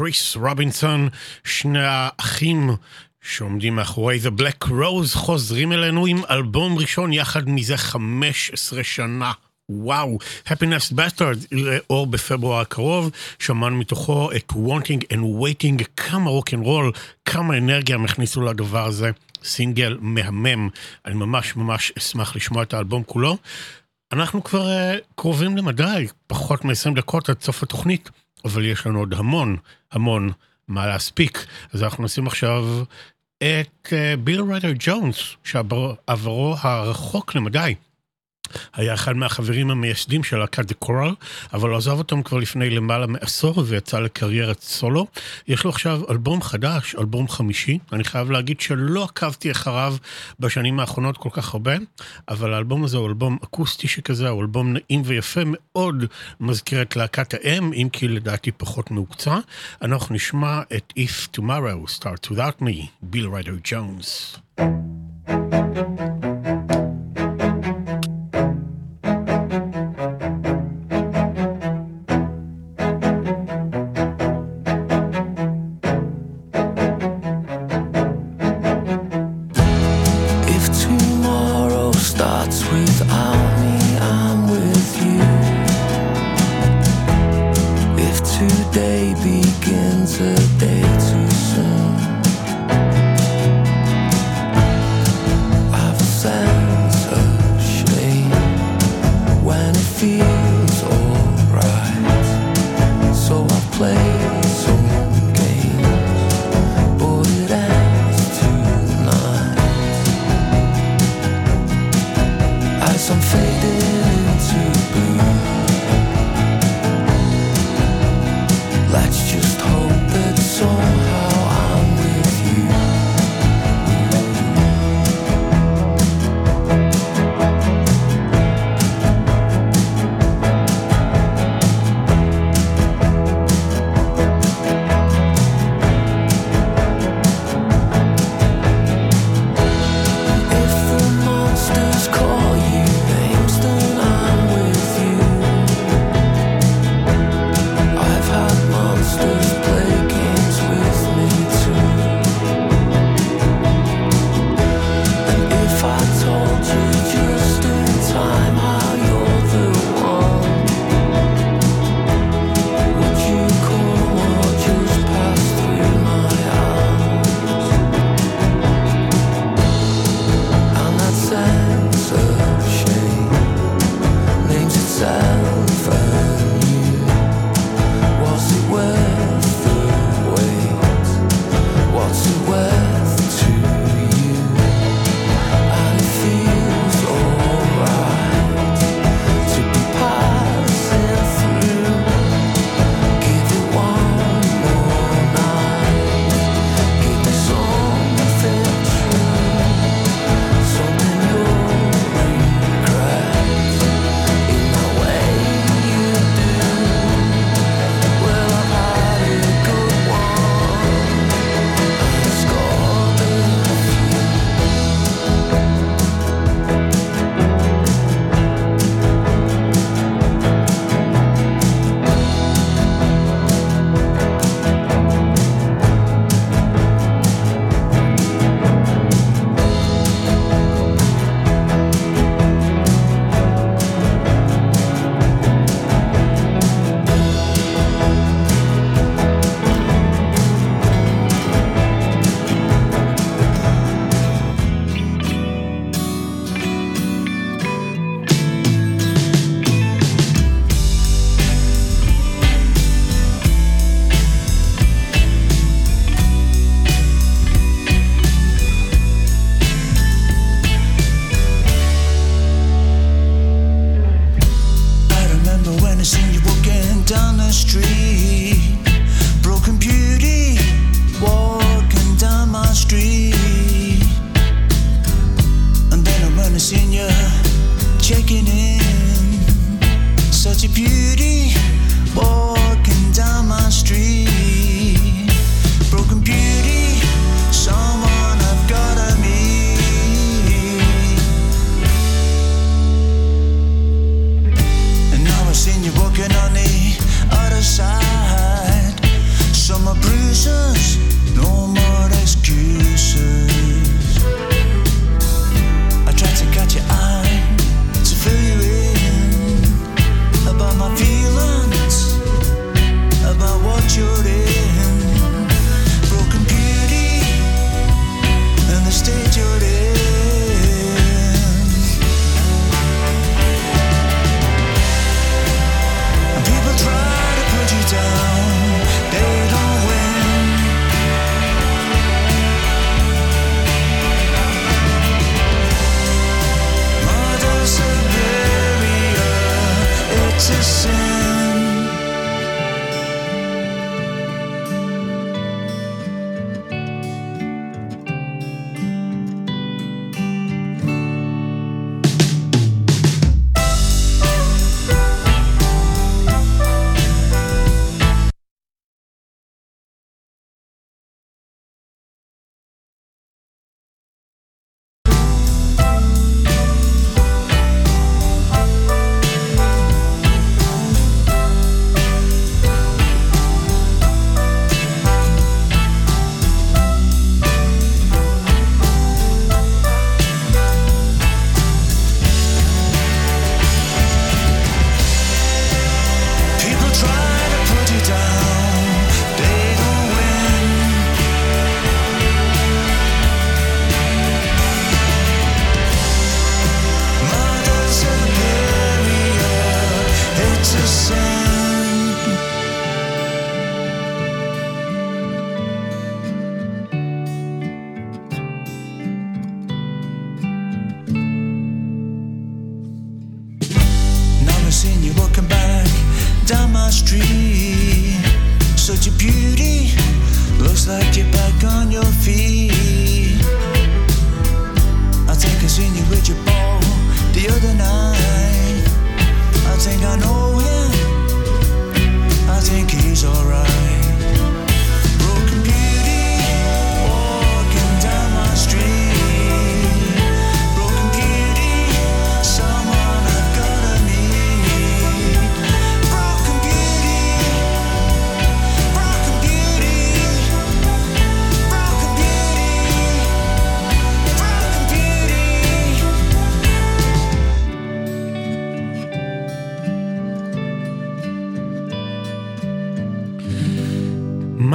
וקריס רובינסון, שני האחים שעומדים מאחורי The Black Rose, חוזרים אלינו עם אלבום ראשון יחד מזה 15 שנה. וואו, Happiness Bastard, לאור בפברואר הקרוב, שמענו מתוכו את Wanting and Waiting, כמה רוקנרול, כמה אנרגיה הם הכניסו לדבר הזה. סינגל מהמם, אני ממש ממש אשמח לשמוע את האלבום כולו. אנחנו כבר uh, קרובים למדי, פחות מ-20 דקות עד סוף התוכנית, אבל יש לנו עוד המון המון מה להספיק. אז אנחנו נשים עכשיו את ביל ריידר ג'ונס, שעברו הרחוק למדי. היה אחד מהחברים המייסדים של להקת דה קורל, אבל הוא עזב אותם כבר לפני למעלה מעשור ויצא לקריירת סולו. יש לו עכשיו אלבום חדש, אלבום חמישי. אני חייב להגיד שלא עקבתי אחריו בשנים האחרונות כל כך הרבה, אבל האלבום הזה הוא אלבום אקוסטי שכזה, הוא אלבום נעים ויפה מאוד, מזכיר את להקת האם, אם כי לדעתי פחות מהוקצע. אנחנו נשמע את If Tomorrow Starts Without Me, ביל ריידר ג'ונס. If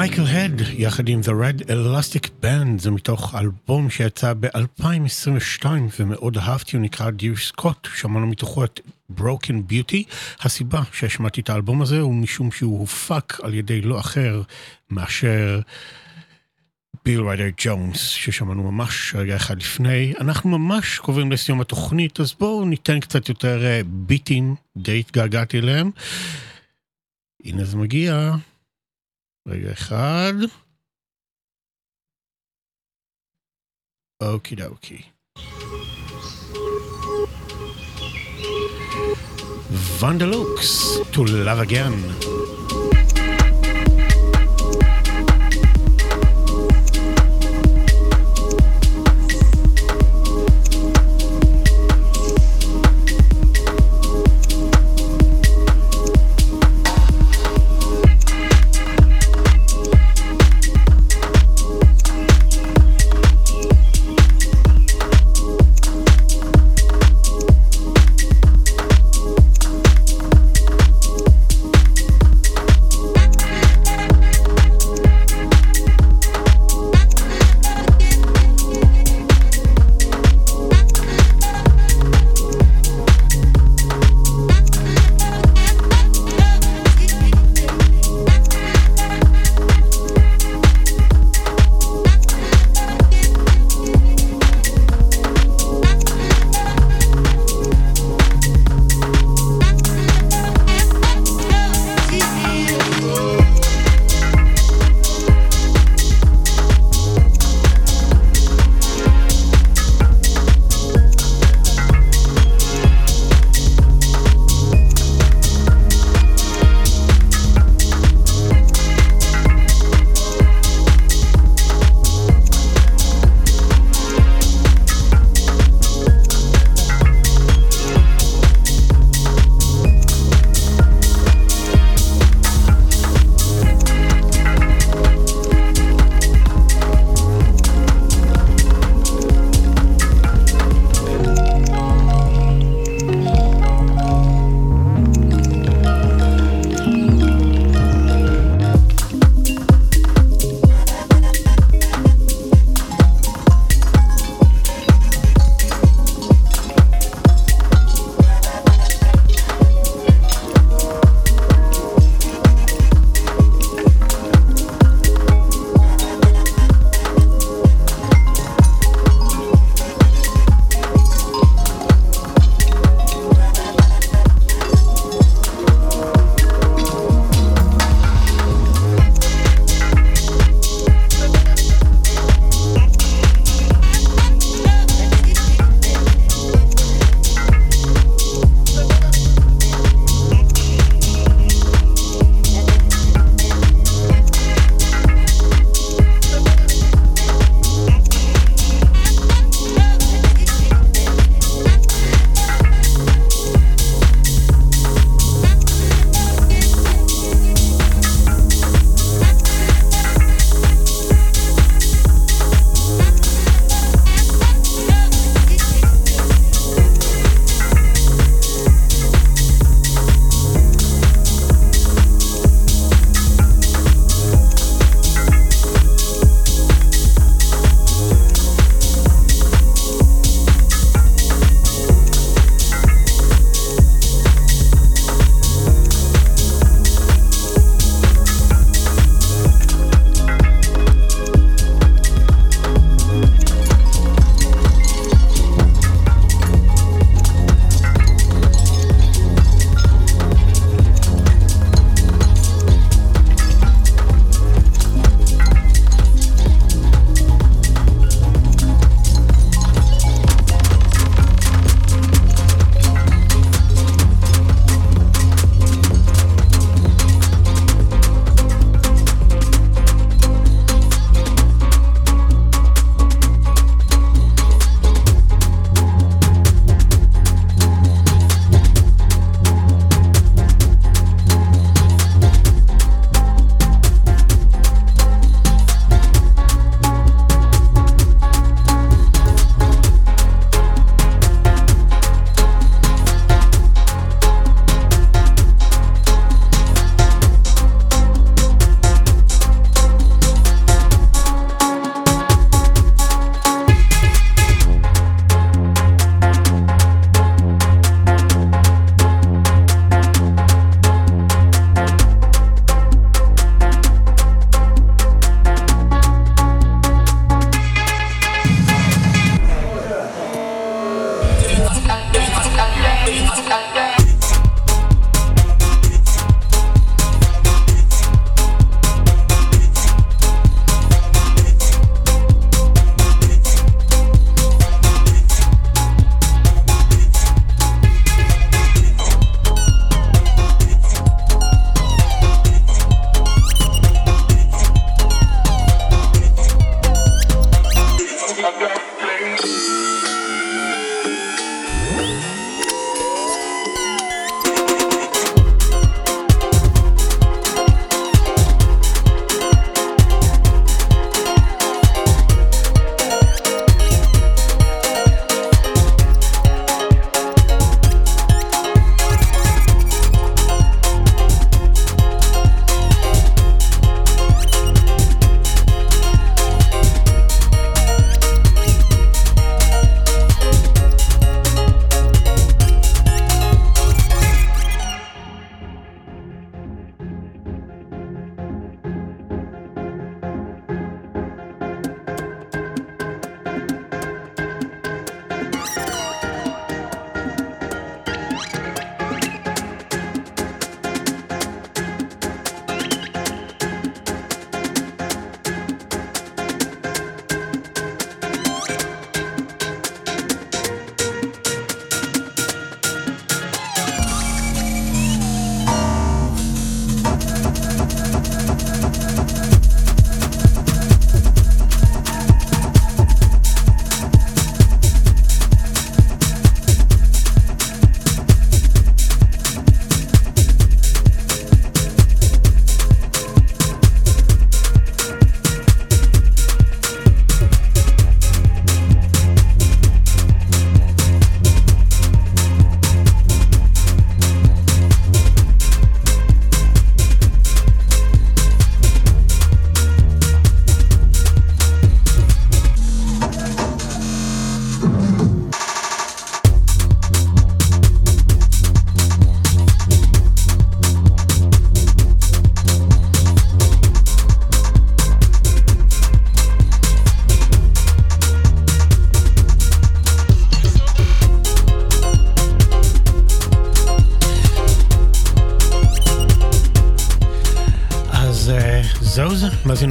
מייקל הד, יחד עם The Red Elastic Band, זה מתוך אלבום שיצא ב-2022 ומאוד אהבתי, הוא נקרא Dear Scott, שמענו מתוכו את Broken Beauty. הסיבה שהשמעתי את האלבום הזה הוא משום שהוא הופק על ידי לא אחר מאשר ביל ריידר ג'ונס, ששמענו ממש רגע אחד לפני. אנחנו ממש קרובים לסיום התוכנית, אז בואו ניתן קצת יותר ביטים, די התגעגעתי אליהם. הנה זה מגיע. רגע אחד. אוקי דוקי. ונדלוקס, to love again.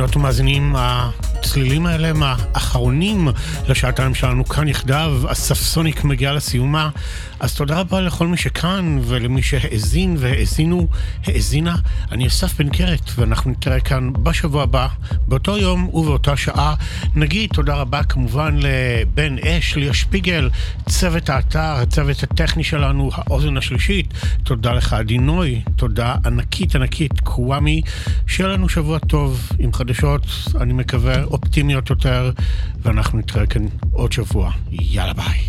מאזינות ומאזינים, הצלילים האלה הם האחרונים לשעתיים שלנו כאן יחדיו, הספסוניק מגיע לסיומה, אז תודה רבה לכל מי שכאן ולמי שהאזין והאזינו, האזינה. אני אסף בן קרת ואנחנו נתראה כאן בשבוע הבא, באותו יום ובאותה שעה. נגיד תודה רבה כמובן לבן אש, ליה שפיגל, צוות האתר, הצוות הטכני שלנו, האוזן השלישית. תודה לך עדינוי, תודה ענקית ענקית קוואמי. שיהיה לנו שבוע טוב עם חדשות, אני מקווה, אופטימיות יותר, ואנחנו נתראה כאן עוד שבוע. יאללה ביי.